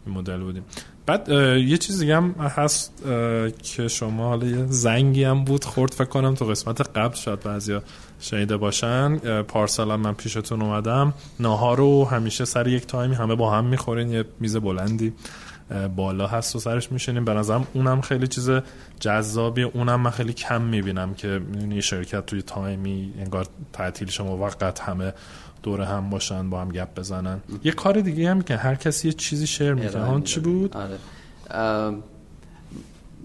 این مدل بودیم. بعد یه چیز دیگه هم هست که شما حالا یه زنگی هم بود خورد فکر کنم تو قسمت قبل شاید بعضیا شنیده باشن. پارسال من پیشتون اومدم. ناهار رو همیشه سر یک تایمی همه با هم می‌خورین یه میز بلندی بالا هست و سرش میشینیم به نظرم اونم خیلی چیز جذابی اونم من خیلی کم می‌بینم که یه شرکت توی تایمی انگار تعطیل شما وقت همه دور هم باشن با هم گپ بزنن. یه کار دیگه هم که هر کسی یه چیزی share می‌کنه. چی بود؟ آره.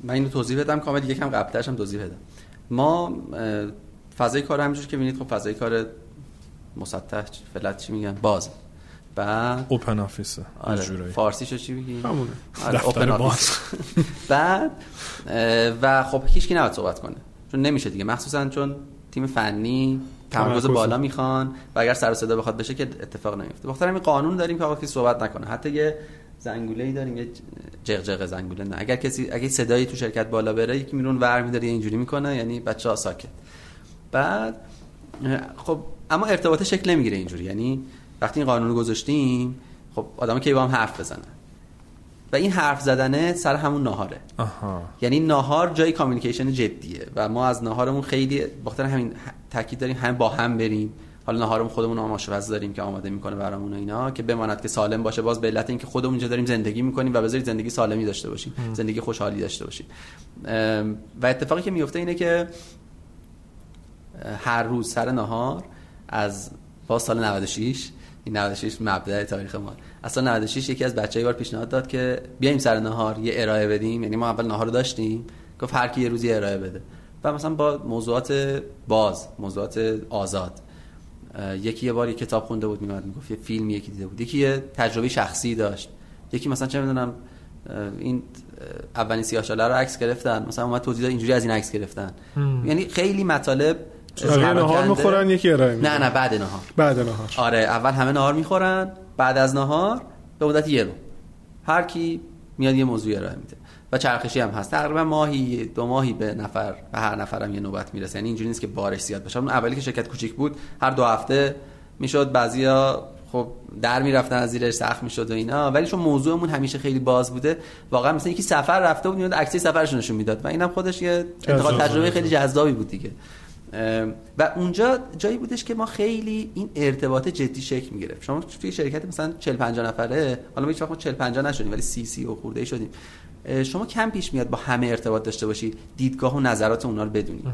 من اینو توضیح بدم کامل یکم قبلترش هم توضیح بدم. ما فضای کار همینجور که ببینید خب فضای کار مسطح flat چی میگن؟ باز. بعد open office آره. فارسیشو چی میگی؟ آره. open باز. بعد و خب هیچ نباید صحبت کنه. چون نمیشه دیگه. مخصوصا چون تیم فنی تمرکز بالا می‌خوان و اگر سر صدا بخواد بشه که اتفاق نمیفته. بخاطر همین قانون داریم که آقا کسی صحبت نکنه. حتی یه زنگوله ای داریم یه جغجغ زنگوله. نه اگر کسی اگه صدایی تو شرکت بالا بره یکی میرون ور میداره اینجوری می‌کنه یعنی بچه ها ساکت. بعد خب اما ارتباط شکل نمی‌گیره اینجوری. یعنی وقتی این قانون رو گذاشتیم خب آدم که با هم حرف بزنن و این حرف زدنه سر همون ناهاره. آها. یعنی ناهار جای کامیکیشن جدیه و ما از ناهارمون خیلی بخاطر همین تاکید داریم هم با هم بریم. حالا ناهارم خودمون هم آشپز داریم که آماده می‌کنه برامون و اینا که بماند که سالم باشه. باز به علت اینکه خودمون اینجا داریم زندگی می‌کنیم و بذارید زندگی سالمی داشته باشیم زندگی خوشحالی داشته باشیم. و اتفاقی که میفته اینه که هر روز سر ناهار از با سال 96 این 96 مبدأ تاریخ ما. اصلا 96 یکی از بچه‌ای بار پیشنهاد داد که بیایم سر نهار یه ارائه بدیم. یعنی ما اول نهار رو داشتیم گفت هر کی یه روزی ارائه بده. و مثلا با موضوعات باز موضوعات آزاد. یکی یه بار یه کتاب خونده بود میومد می‌گفت یه فیلم یکی دیده بود. یکی یه تجربه شخصی داشت. یکی مثلا چه می‌دونم این اولین سیاه‌چاله رو عکس گرفتن. مثلا اومد توضیح داد اینجوری از این عکس گرفتن. یعنی خیلی مطالب آره نهار می‌خورن یکی ارائه نه نه بعد نهار. بعد نهار. آره اول همه نهار می‌خورن بعد از نهار به مدت یه رو. هر کی میاد یه موضوع ارائه میده. و چرخشی هم هست. تقریبا ماهی دو ماهی به نفر به هر نفرم یه نوبت می‌رسه. یعنی اینجوری نیست که بارش زیاد بشه اون اولی که شرکت کوچیک بود هر دو هفته می‌شد بعضیا خب در می‌رفتن از زیرش سخت می‌شد و اینا. ولی چون موضوعمون همیشه خیلی باز بوده واقعا مثلا یکی سفر رفته بود میاد عکس سفرش نشون می‌داد و اینم خودش یه انتقال تجربه خیلی جذابی بود دیگه. و اونجا جایی بودش که ما خیلی این ارتباط جدی شکل می‌گرفت. شما توی شرکت مثلا 40 50 نفره حالا ما هیچ وقت 40 50 نشدیم ولی سی سی و خورده شدیم. شما کم پیش میاد با همه ارتباط داشته باشید دیدگاه و نظرات اونا رو بدونید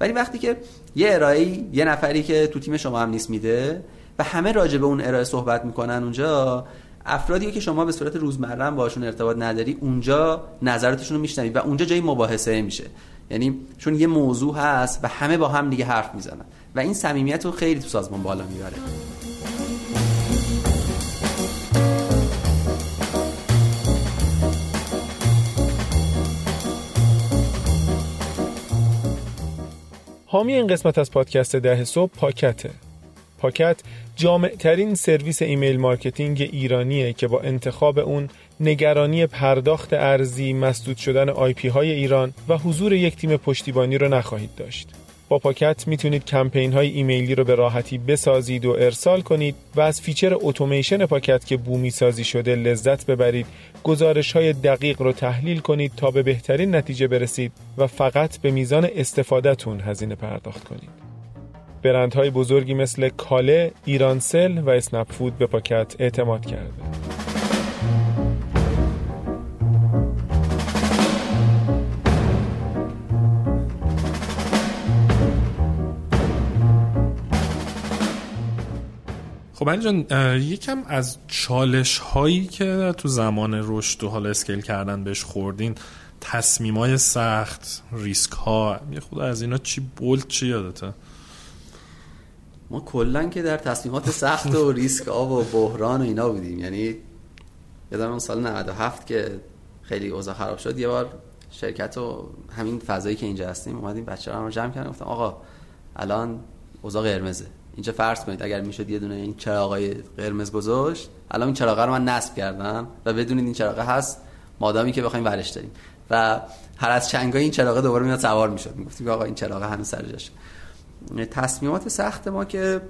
ولی وقتی که یه ارائه یه نفری که تو تیم شما هم نیست میده و همه راجع به اون ارائه صحبت می‌کنن اونجا افرادی که شما به صورت روزمره هم باشون ارتباط نداری اونجا نظراتشون رو میشنوید و اونجا جای مباحثه میشه. یعنی چون یه موضوع هست و همه با هم دیگه حرف می‌زنن. و این صمیمیت رو خیلی تو سازمان بالا می‌بره. حامی این قسمت از پادکست ده صبح پاکته پاکت جامع ترین سرویس email marketing ایرانیه که با انتخاب اون نگرانی پرداخت ارزی مسدود شدن IP های ایران و حضور یک تیم پشتیبانی رو نخواهید داشت. با پاکت می‌تونید کمپین های ایمیلی رو به راحتی بسازید و ارسال کنید و از feature اتوماسیون پاکت که بومی سازی شده لذت ببرید گزارش های دقیق رو تحلیل کنید تا به بهترین نتیجه برسید و فقط به میزان استفادهتون هزینه پرداخت کنید برندهای بزرگی مثل کاله، ایرانسل و اسنپ فود به پاکت اعتماد کرده. خب جان یکم از چالش هایی که تو زمان رشد و حالا اسکیل کردن بهش خوردین تصمیم های سخت ریسک ها یه خود از اینا چی بولد چی یادته؟ ما کلا که در تصمیمات سخت و ریسک آب و بحران و اینا بودیم. یعنی یادم اون سال 97 که خیلی اوضاع خراب شد یه بار شرکت و همین فضایی که اینجا هستیم اومدیم بچه رو جمع کردیم گفتم آقا الان اوضاع قرمزه. اینجا فرض کنید اگر می‌شد یه دونه این چراغای قرمز گذاشت الان این چراغ رو من نصب کردم و بدونید این چراغ هست مادامی که بخوایم ورش داریم. و هر از چنگای این چراغ دوباره میاد سوار می‌شد. می‌گفتیم آقا این چراغ هنوز سر جاشه. تصمیمات سخت ما که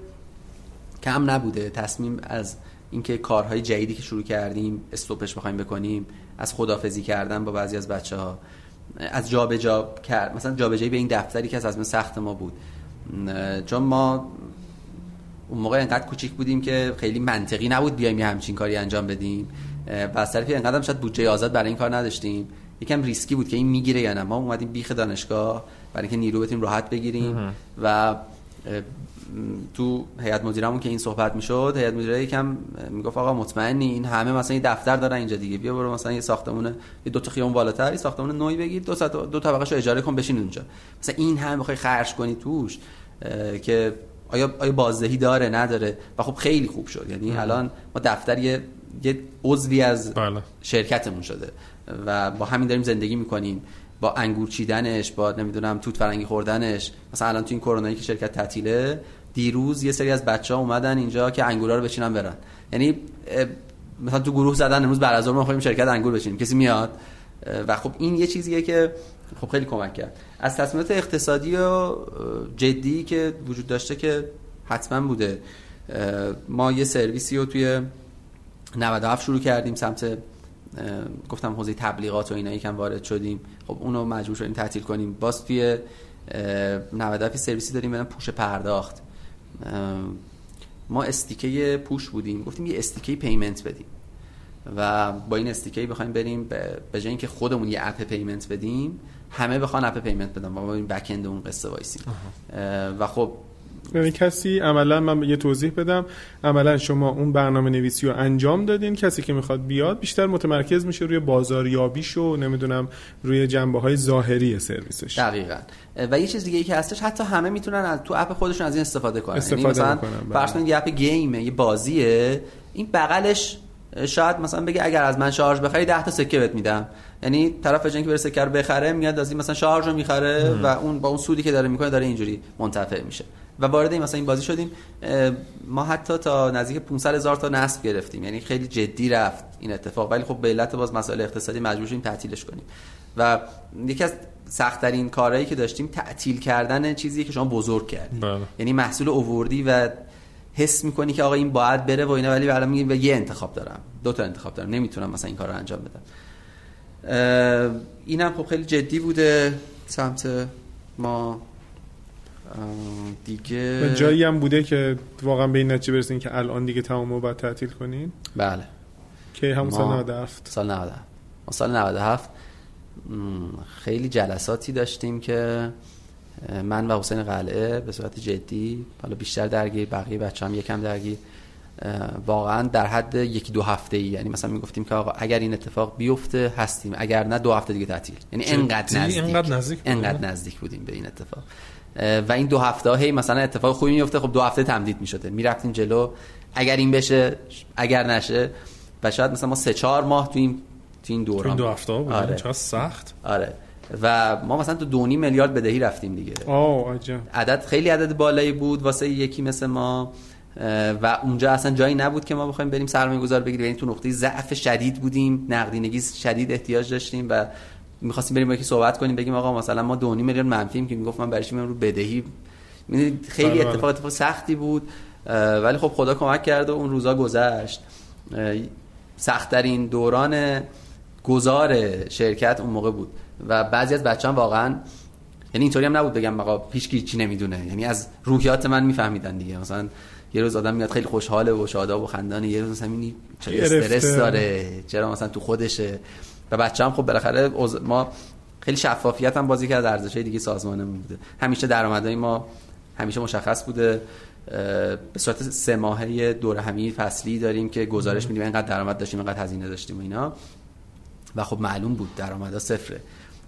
کم نبوده. تصمیم از اینکه کارهای جدیدی که شروع کردیم استوپش بخوایم بکنیم از خدافزی کردن با بعضی از بچه ها از جابجا جا کرد مثلا جابجایی به این دفتری که از سخت ما بود. چون ما اون موقع انقدر کوچیک بودیم که خیلی منطقی نبود بیایم یه همچین کاری انجام بدیم. و از طرفی انقدر شاید بودجه آزاد برای این کار نداشتیم. یکم ریسکی بود که این می‌گیره یا نه. ما اومدیم بیخ دانشگاه برای اینکه نیرو بتونیم راحت بگیریم. و تو هیئت مدیرمون که این صحبت می‌شد هیئت مدیره یکم می‌گفت آقا مطمئنی؟ این همه مثلا یه دفتر دارن اینجا دیگه. بیا برو مثلا یه ساختمونه یه دو تا خیابون بالاتر یه ساختمون نوی بگیر. دو تا دو طبقهشو اجاره کن بشین اونجا. مثلا این همه بخوای خرج کنی توش که آیا آیا بازدهی داره؟ نداره. و خب خیلی خوب شد. یعنی الان ما دفتر یه یه عضوی از بله. شرکتمون شده. و با همین داریم زندگی می‌کنیم. با انگور چیدنش با نمی‌دونم توت فرنگی خوردنش. مثلا الان تو این کرونایی که شرکت تعطیله دیروز یه سری از بچه ها اومدن اینجا که انگورا رو بچینن برن. یعنی مثلا تو گروه زدن امروز بعد از ما شرکت انگور بچینیم. کسی میاد؟ و خب این یه چیزیه که خب خیلی کمک کرد. از تصمیمات اقتصادی و جدی که وجود داشته که حتما بوده. ما یه سرویسی رو توی 97 شروع کردیم سمت گفتم حوزه تبلیغات و اینا یکم وارد شدیم. خب اونو مجبور شدیم تعطیل کنیم. باز توی 97 سرویسی داریم برن پوش پرداخت. ما SDK push بودیم. گفتیم یه SDK payment بدیم. و با این SDK بخوایم بریم به جای اینکه خودمون یه اپ payment بدیم همه بخوان اپ payment بدن. و ما این back end اون قصه وایسیم و خب یعنی کسی عملا من یه توضیح بدم. عملا شما اون برنامه نویسی رو انجام دادین. کسی که می‌خواد بیاد بیشتر متمرکز میشه روی بازاریابیش و نمی‌دونم روی جنبه های ظاهری سرویسش. دقیقا. و یه چیز دیگه ای که هستش حتی همه می‌تونن از تو اپ خودشون از این استفاده کنن. یعنی استفاده مثلا فرض بله. یه اپ گیمه یه بازیه. این بغلش شاید مثلا بگه اگر از من شارژ بخری 10 تا سکه بهت میدم. یعنی طرف به که بره سکه رو بخره میاد از این مثلا شارژ رو می‌خره و اون با اون سودی که داره می‌کنه داره اینجوری منتفع میشه. و وارد این مثلا این بازی شدیم ما حتی تا نزدیک 500 هزار تا نصب گرفتیم. یعنی خیلی جدی رفت این اتفاق. ولی خب به علت باز مسائل اقتصادی مجبور شدیم تعطیلش کنیم. و یکی از سخت ترین کارهایی که داشتیم تعطیل کردن چیزی که شما بزرگ کردید. بله. یعنی محصول اووردی و حس می‌کنی که آقا این باید بره و اینا ولی بعدا میگی یه انتخاب دارم دو تا انتخاب دارم نمی‌تونم مثلا این کار رو انجام بدم. اینم خب خیلی جدی بوده سمت ما. دیگه جایی هم بوده که واقعا به این نتیجه برسین که الان دیگه تمام رو باید تعطیل کنین؟ بله. که همون سال 97 سال 97 سال 97 خیلی جلساتی داشتیم که من و حسین قلعه به صورت جدی حالا بیشتر درگیر بقیه بچه هم یکم درگیر واقعا در حد یکی دو هفته ای یعنی مثلا می‌گفتیم که آقا اگر این اتفاق بیفته هستیم. اگر نه دو هفته دیگه تعطیل. یعنی انقدر نزدیک. انقدر نزدیک انقدر نزدیک بودیم به این اتفاق. و این دو هفته هی مثلا اتفاق خوبی میفته خب دو هفته تمدید می‌شده. می‌رفتیم جلو. اگر این بشه اگر نشه. و شاید مثلا ما سه چهار ماه تو این تو این دوران تو این دو هفته بود آره. چقدر سخت. آره. و ما مثلا تو دونی میلیارد بدهی رفتیم دیگه. آه عجب. عدد خیلی عدد بالایی بود واسه یکی مثل ما. و اونجا اصلا جایی نبود که ما بخوایم بریم سرمایه گذار بگیریم. یعنی تو نقطه ضعف شدید بودیم نقدینگی شدید احتیاج داشتیم و می‌خواستیم بریم با یکی صحبت کنیم بگیم آقا مثلا ما 2.5 میلیون منفیم که می‌گفت من چی رو بدهی؟ خیلی اتفاق اتفاق سختی بود. ولی خب خدا کمک کرد و اون روزا گذشت. سختترین دوران گذار شرکت اون موقع بود. و بعضی از بچه‌ها واقعا یعنی اینطوری هم نبود بگم آقا پیش چی نمی‌دونه. یعنی از روحیات من میفهمیدن دیگه. مثلا یه روز آدم میاد خیلی خوشحاله و شاداب و خندانه یه روز مثلا اینی چرا استرس داره چرا مثلا تو خودشه. و بچه هم خب بالاخره ما خیلی شفافیت هم بازی کرد ارزش دیگه سازمانمون بوده. همیشه درآمدهای ما همیشه مشخص بوده. به صورت سه ماهه دور همی فصلی داریم که گزارش میدیم. اینقدر درآمد داشتیم اینقدر هزینه داشتیم و اینا. و خب معلوم بود درآمدها صفره.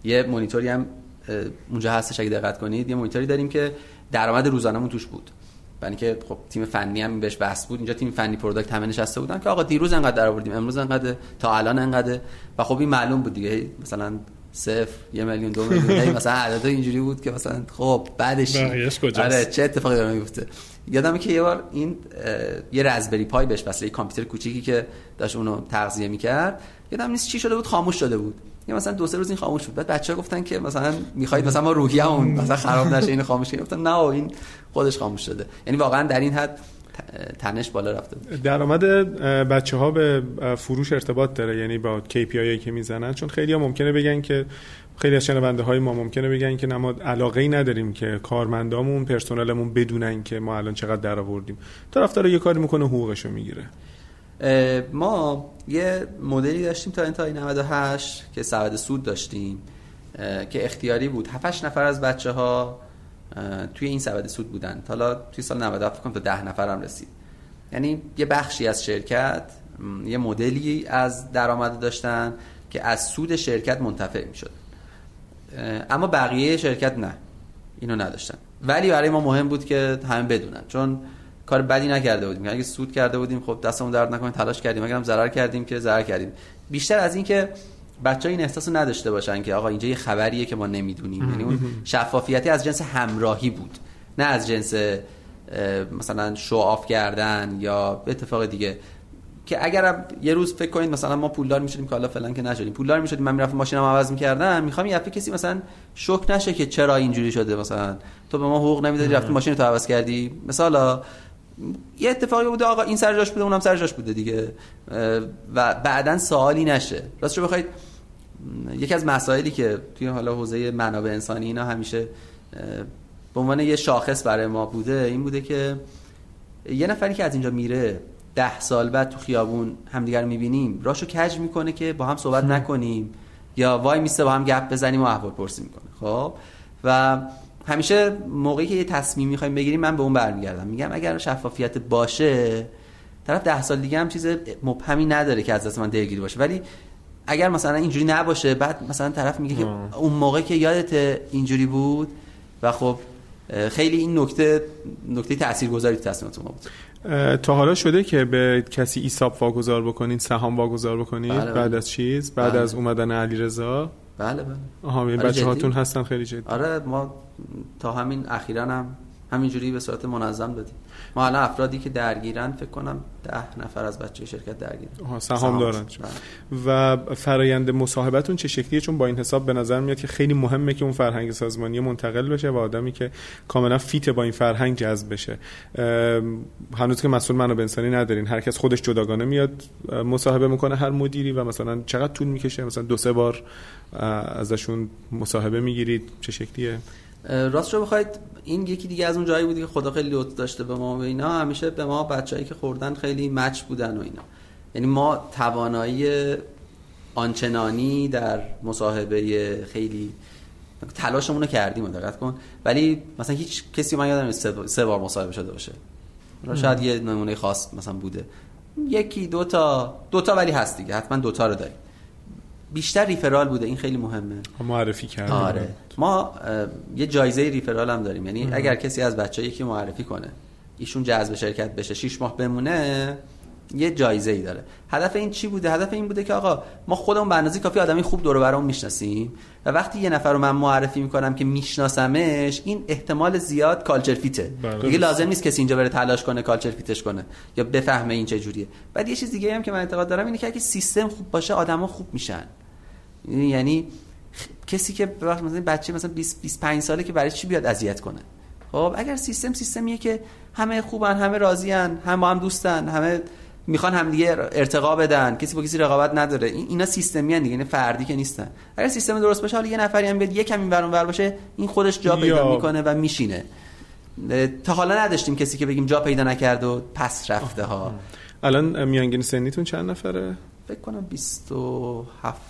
یه مونیتوری هم اونجا هستش اگه دقت کنید یه مونیتوری داریم که درآمد روزانه‌مون توش بود. برای اینکه خب تیم فنی هم بهش بحث بود. اینجا تیم فنی product همه نشسته بودن که آقا دیروز انقدر در آوردیم امروز انقدر تا الان انقدر. و خب این معلوم بود دیگه. مثلا صفر یه میلیون دو میلیون مثلا عدد اینجوری بود که مثلا خب بعدش آره چه اتفاقی داره میفته یادمه که یه بار این یه Raspberry Pi بهش وصله یه کامپیوتر کوچیکی که داشت اونو تغذیه می‌کرد. یادم نیست چی شده بود خاموش شده بود. یا مثلا دو سه روز این خاموش بود. بعد بچه‌ها گفتن که مثلا می‌خواید مثلا ما روحیه‌مون مثلا خراب نشه این خاموش گفتن نه این خودش خاموش شده. یعنی واقعا در این حد تنش بالا رفته درآمد بچه ها به فروش ارتباط داره یعنی با KPI که می‌زنن. چون خیلی ها ممکنه بگن که خیلی از شنونده های ما ممکنه بگن که ما علاقه ای نداریم که کارمندامون پرسنلمون بدونن که ما الان چقدر درآوردیم طرف داره یه کاری می‌کنه حقوقشو می‌گیره. ما یه مدلی داشتیم تا انتهای 98 که سبد سود داشتیم که اختیاری بود. 7 نفر از بچه ها توی این سبد سود بودن. حالا توی سال 97 کنم تا 10 نفر هم رسید. یعنی یه بخشی از شرکت یه مدلی از درآمد داشتن که از سود شرکت منتفع می اما بقیه شرکت نه. اینو نداشتن. ولی برای ما مهم بود که همه بدونن. چون کار بدی نکرده بودیم. اگه سود کرده بودیم خب دستمون درد نکنه تلاش کردیم. اگرم ضرر کردیم که ضرر کردیم. بیشتر از این که بچه این احساس نداشته باشن که آقا اینجا یه خبریه که ما نمی‌دونیم. یعنی اون شفافیتی از جنس همراهی بود. نه از جنس مثلا شو آف کردن یا اتفاق دیگه. که اگر یه روز فکر کنید مثلا ما پولدار می‌شدیم که حالا فلان که نشدیم. پولدار می‌شدیم من می‌رفتم ماشینم عوض می‌کردم می‌خوام یه کسی مثلا شوک نشه که چرا اینجوری شده مثلا. تو به ما حقوق نمی‌دادی رفتی ماشین تو عوض کردی. مثلا یه اتفاقی بوده آقا این سر جاش بوده اونم سر جاش بوده دیگه. و بعدا سوالی نشه. راستش بخواید یکی از مسائلی که توی حالا حوزه منابع انسانی اینا همیشه به عنوان یه شاخص برای ما بوده این بوده که یه نفری که از اینجا میره ده سال بعد تو خیابون همدیگر می‌بینیم. راشو کج می‌کنه که با هم صحبت نکنیم. یا وای میسته با هم گپ بزنیم و احوال پرسی می‌کنه. خب؟ و همیشه موقعی که یه تصمیم می‌خوایم بگیریم من به اون برمیگردم. میگم اگر شفافیت باشه طرف ده سال دیگه هم چیز مبهمی نداره که از دست من دلگیری باشه. ولی اگر مثلا اینجوری نباشه بعد مثلا طرف میگه که اون موقع که یادت اینجوری بود و خب خیلی این نکته نکته تاثیرگذاری تو تصمیمات ما بود. تا حالا شده که به کسی ایساب واگذار بکنین سهام واگذار بکنید بله بعد از چیز بعد بله. از اومدن علیرضا. بله بله. آها آره بچه هاتون هستن خیلی جدی. آره ما تا همین اخیرا هم همینجوری به صورت منظم دادیم ما الان افرادی که درگیرن فکر کنم ده نفر از بچه شرکت درگیرن. سهام دارن. بله. و فرایند مصاحبتون چه شکلیه؟ چون با این حساب به نظر میاد که خیلی مهمه که اون فرهنگ سازمانی منتقل بشه و آدمی که کاملا فیت با این فرهنگ جذب بشه. هنوز که مسئول منو انسانی ندارین. هر کس خودش جداگانه میاد مصاحبه می‌کنه هر مدیری و مثلا چقدر طول می‌کشه؟ مثلا دو سه بار ازشون مصاحبه می‌گیرید. چه شکلیه؟ راست رو بخواید این یکی دیگه از اون جایی بودی که خدا خیلی لطف داشته به ما و اینا همیشه به ما بچه‌ای که خوردن خیلی مچ بودن و اینا. یعنی ما توانایی آنچنانی در مصاحبه خیلی تلاشمون رو کردیم دقت کن. ولی مثلا هیچ کسی من یادم سه بار مصاحبه شده باشه. شاید یه نمونه خاص مثلا بوده. یکی دو تا دو تا ولی هست دیگه. حتما دو تا رو داریم. بیشتر referral بوده. این خیلی مهمه. معرفی کردیم. آره. ما یه جایزه referral هم داریم. یعنی اگر کسی از بچه یکی معرفی کنه ایشون جذب شرکت بشه 6 ماه بمونه یه جایزه ای داره. هدف این چی بوده؟ هدف این بوده که آقا ما خودمون به اندازه کافی آدمی خوب دور برمون می‌شناسیم و وقتی یه نفر رو من معرفی می‌کنم که میشناسمش این احتمال زیاد culture fit ه بله. دیگه لازم نیست کسی اینجا بره تلاش کنه culture fit ش کنه یا بفهمه این چه جوریه. بعد یه چیز دیگه هم که من اعتقاد دارم اینه که اگه سیستم خوب باشه آدما خوب میشن. یعنی کسی که مثلا بچه مثلا 20 25 ساله که برای چی بیاد اذیت کنه؟ خب اگر سیستم سیستمیه که همه خوبن همه راضیان هم با هم دوستن همه می‌خوان همدیگه ارتقا بدن. کسی با کسی رقابت نداره. این اینا سیستمی ان دیگه این فردی که نیستن. اگر سیستم درست باشه حالا یه نفری هم بیاد یکم این ور باشه این خودش جا پیدا می‌کنه و میشینه. تا حالا نداشتیم کسی که بگیم جا پیدا نکرد و پس رفته ها. الان میانگین سنیتون چند نفره؟ فکر کنم 27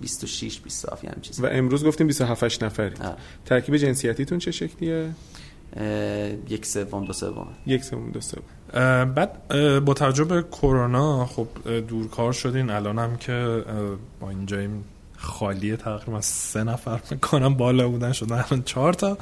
26 27 یه چیزی. و امروز گفتیم 27 نفری. ترکیب جنسیتیتون چه شکلیه؟ یک سوم دو سوم یک سوم دو سوم. بعد با توجه به کرونا خب دورکار شدین. الان هم که با اینجا خالیه تقریبا سه نفر می‌کنم بالا بودن شدن الان چهار تا.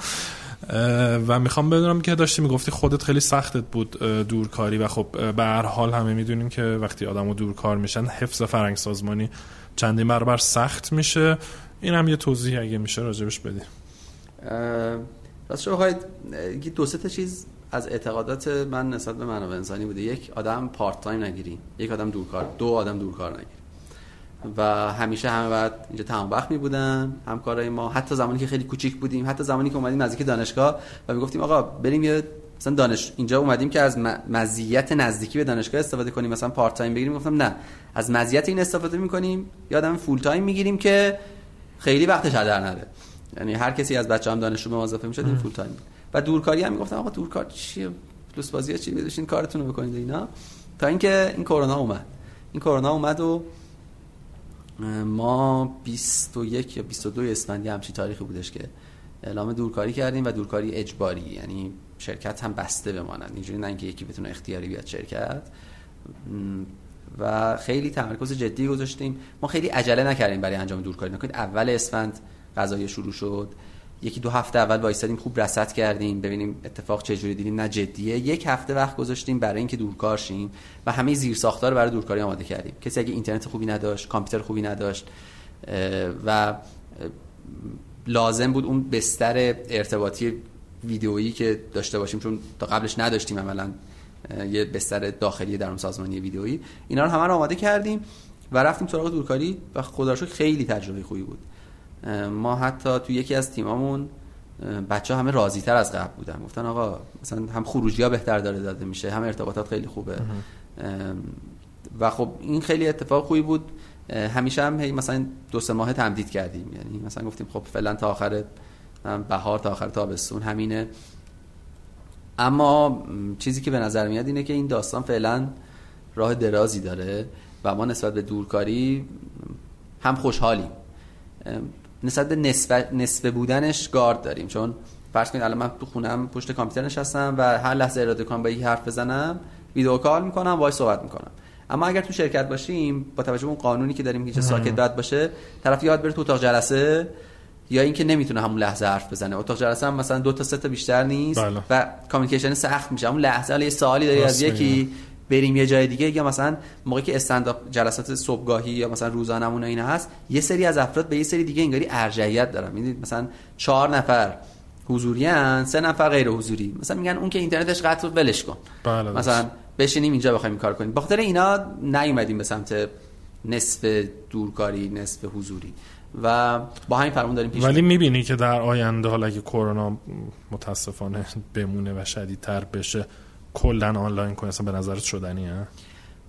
و می‌خوام بدونم که داشتی می‌گفتی خودت خیلی سختت بود دورکاری و خب به هر حال همه می‌دونیم که وقتی آدمو دورکار میشن حفظ فرهنگ سازمانی چندین برابر سخت میشه. این هم یه توضیح اگه میشه راجبش بدی. راستش بخواید دو سه تا چیز از اعتقادات من نسبت به منابع انسانی بوده. یک آدم part time نگیری. یک آدم دورکار دو آدم دورکار نگیری. و همیشه همه بعد اینجا تمام وقت می بودن. همکارای ما. حتی زمانی که خیلی کوچیک بودیم. حتی زمانی که اومدیم نزدیک دانشگاه و می‌گفتیم آقا بریم یه مثلا دانش اینجا اومدیم که از مزیت نزدیکی به دانشگاه استفاده کنیم. مثلا part time بگیریم. گفتم نه. از مزیت این استفاده می‌کنیم آدم full time می‌گیریم که خیلی وقتش هدر نره. یعنی هر کسی از بچه‌ام دانشجو به وظیفه می‌شد این full time و دورکاری هم می‌گفتم آقا دورکار چیه؟ لوس بازی چی بشین کارتون رو بکنید اینا. تا اینکه این کرونا اومد. این کرونا اومد و ما 21 یا 22 اسفند همچی تاریخی بودش که اعلام دورکاری کردیم و دورکاری اجباری یعنی شرکت هم بسته بمانند اینجوری نه اینکه یکی بتونه اختیاری بیاد شرکت. و خیلی تمرکز جدی گذاشتیم. ما خیلی عجله نکردیم برای انجام دورکاری. نکنید اول اسفند قضایی شروع شد. یکی دو هفته اول وایسادیم خوب رصد کردیم ببینیم اتفاق چه جوری دیدیم. نه جدیه. یک هفته وقت گذاشتیم برای اینکه دورکار شیم و همه زیر ساختار رو برای دورکاری آماده کردیم. کسی اگه اینترنت خوبی نداشت کامپیوتر خوبی نداشت و لازم بود اون بستر ارتباطی ویدئویی که داشته باشیم چون تا قبلش نداشتیم عملا یه بستر داخلی درون سازمانی ویدئویی. اینا رو همه رو آماده کردیم و رفتیم سراغ دورکاری و خدا خیلی تجربه خوبی بود. ما حتی تو یکی از تیمامون بچه همه راضی تر از قبل بودن. گفتن آقا مثلا هم خروجی ها بهتر داره داده میشه هم ارتباطات خیلی خوبه. و خب این خیلی اتفاق خوبی بود. همیشه هم هی مثلا دو سه ماه تمدید کردیم. یعنی مثلا گفتیم خب فعلا تا آخر بهار تا آخر تابستون همینه. اما چیزی که به نظر میاد اینه که این داستان فعلا راه درازی داره و ما نسبت به دورکاری هم خوشحالیم. نسبت به نصف, بودنش گارد داریم. چون فرض کنید الان من تو خونم پشت کامپیوتر نشستم و هر لحظه اراده کنم با یکی حرف بزنم ویدیو کال می‌کنم وای صحبت می‌کنم. اما اگر تو شرکت باشیم با توجه به اون قانونی که داریم که ساکت باید باشه طرف یاد بره تو اتاق جلسه یا اینکه نمی‌تونه همون لحظه حرف بزنه. اتاق جلسه هم مثلا دو تا سه تا بیشتر نیست بله. و کامیکیشن سخت میشه. همون لحظه یه سوالی داری از یکی بریم یه جای دیگه یا مثلا موقعی که استنداپ جلسات صبحگاهی یا مثلا روزانمون و اینا هست یه سری از افراد به یه سری دیگه انگاری ارجحیت دارن. می‌دید مثلا چهار نفر حضوری هن سه نفر غیر حضوری. مثلا میگن اون که اینترنتش قطع ولش کن. بله، مثلا بشینیم اینجا بخوایم این کار کنیم. بخاطر اینا نیومدیم به سمت نصف دورکاری نصف حضوری. و با همین فرمون داریم پیش ولی می‌بینی که در آینده حالا اگه کرونا متاسفانه بمونه و شدیدتر بشه کلا آنلاین اصلا به نظرت شدنیه؟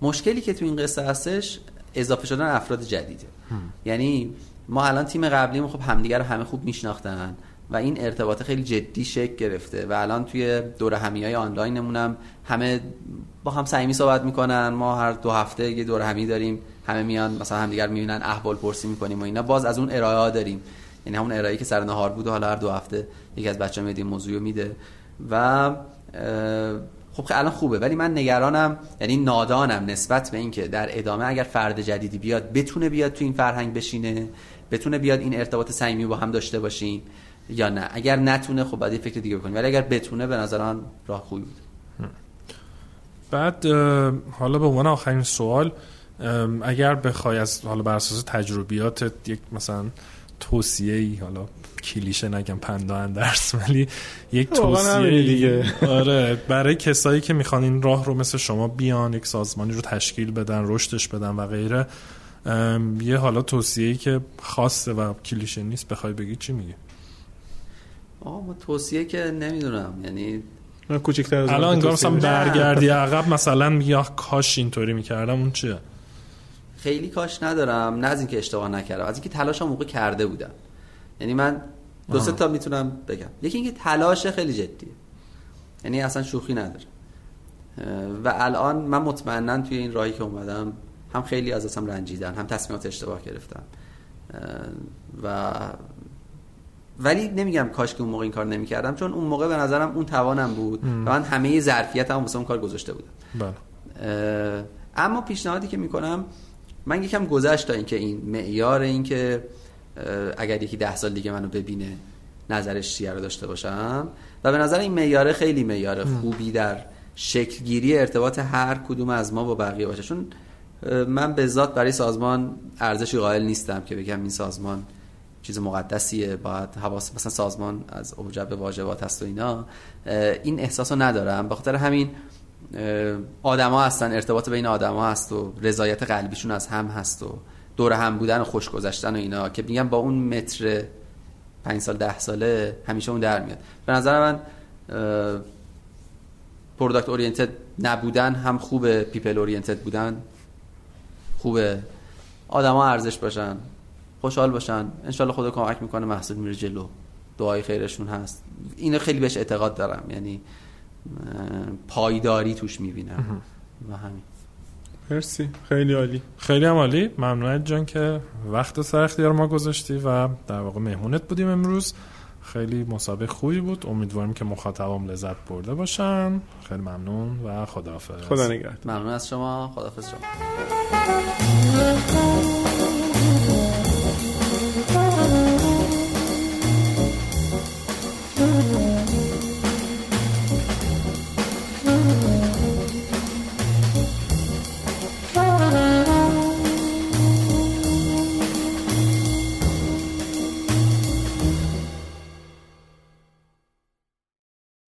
مشکلی که تو این قصه هستش اضافه شدن افراد جدیده. یعنی ما الان تیم قبلیمون خب همدیگه رو همه خوب میشناختن و این ارتباط خیلی جدی شکل گرفته و الان توی دور همی های آنلاینمون هم همه با هم صمیمی صحبت می‌کنن. ما هر دو هفته یه دور همی داریم همه میان مثلا همدیگر می‌بینن احوال پرسی می‌کنیم و اینا. باز از اون ارائه ها داریم. یعنی همون ارائه که سر نهار بود و حالا هر دو هفته یکی از بچه‌ها میاد این موضوع رو میده. و خب الان خوبه ولی من نگرانم یعنی نادانم نسبت به اینکه در ادامه اگر فرد جدیدی بیاد بتونه بیاد تو این فرهنگ بشینه بتونه بیاد این ارتباط صمیمی با هم داشته باشیم یا نه. اگر نتونه خب یه فکر دیگه بکنیم ولی اگر بتونه به نظر من راه خوبی بود. بعد حالا به عنوان آخرین سوال اگر بخوای از حالا بر اساس تجربیاتت یک مثلا توصیه ای حالا کلیشه نگم پندا اندرس ولی یک توصیه دیگه. آره برای کسایی که می‌خوان این راه رو مثل شما بیان یک سازمانی رو تشکیل بدن رشدش بدن و غیره یه حالا توصیه ای که خاصه و کلیشه نیست بخوای بگی چی میگی آه ما توصیه که نمی‌دونم یعنی من کوچیک‌تر از الان انگار مثلا. برگردی عقب مثلا میگی آخ کاش اینطوری می‌کردم اون چیه خیلی کاش ندارم نه از اینکه اشتباه نکردم از اینکه تلاشم موقع کرده بودم یعنی من دو سه تا می‌تونم بگم. یکی اینکه تلاش خیلی جدیه. یعنی اصلا شوخی نداره و الان من مطمئنا توی این راهی که اومدم هم خیلی از ازم رنجیدن هم تصمیمات اشتباه گرفتم. و ولی نمیگم کاش که اون موقع این کار نمی‌کردم چون اون موقع به نظرم اون توانم بود و من همه ظرفیتم واسه اون کار گذاشته بودم. بله. اما پیشنهادی که می‌کنم من یکم گذشت تا اینکه این معیار اینکه اگر یکی ده سال دیگه منو ببینه نظرش چیه رو داشته باشم؟ و به نظر این معیار خیلی معیار خوبی در شکلگیری ارتباط هر کدوم از ما با بقیه باشه. چون من به ذات برای سازمان ارزشی قائل نیستم که بگم این سازمان چیز مقدسیه. باید حواس مثلا سازمان از اوجب واجبات هست و اینا. این احساس رو ندارم. به خاطر همین آدما هستن ارتباط بین آدما هست و رضایت قلبیشون از هم هست و دور هم بودن و خوش گذشتن و اینا که میگم با اون متر پنج سال ده ساله همیشه اون در میاد. به نظر من product oriented نبودن هم خوبه people oriented بودن خوبه آدما ارزش باشن خوشحال باشن. انشالله خدا کمک می‌کنه محصول میره جلو. دعای خیرشون هست. اینو خیلی بهش اعتقاد دارم. یعنی پایداری توش می‌بینم. و همین. مرسی. خیلی عالی. خیلی هم عالی. ممنونت جان که وقت سر اختیار ما گذاشتی و در واقع مهمونت بودیم امروز. خیلی مسابقه خوبی بود. امیدواریم که مخاطبام لذت برده باشن. خیلی ممنون و خداحافظ. خدا نگهدار. ممنون از شما. خدافظ شما.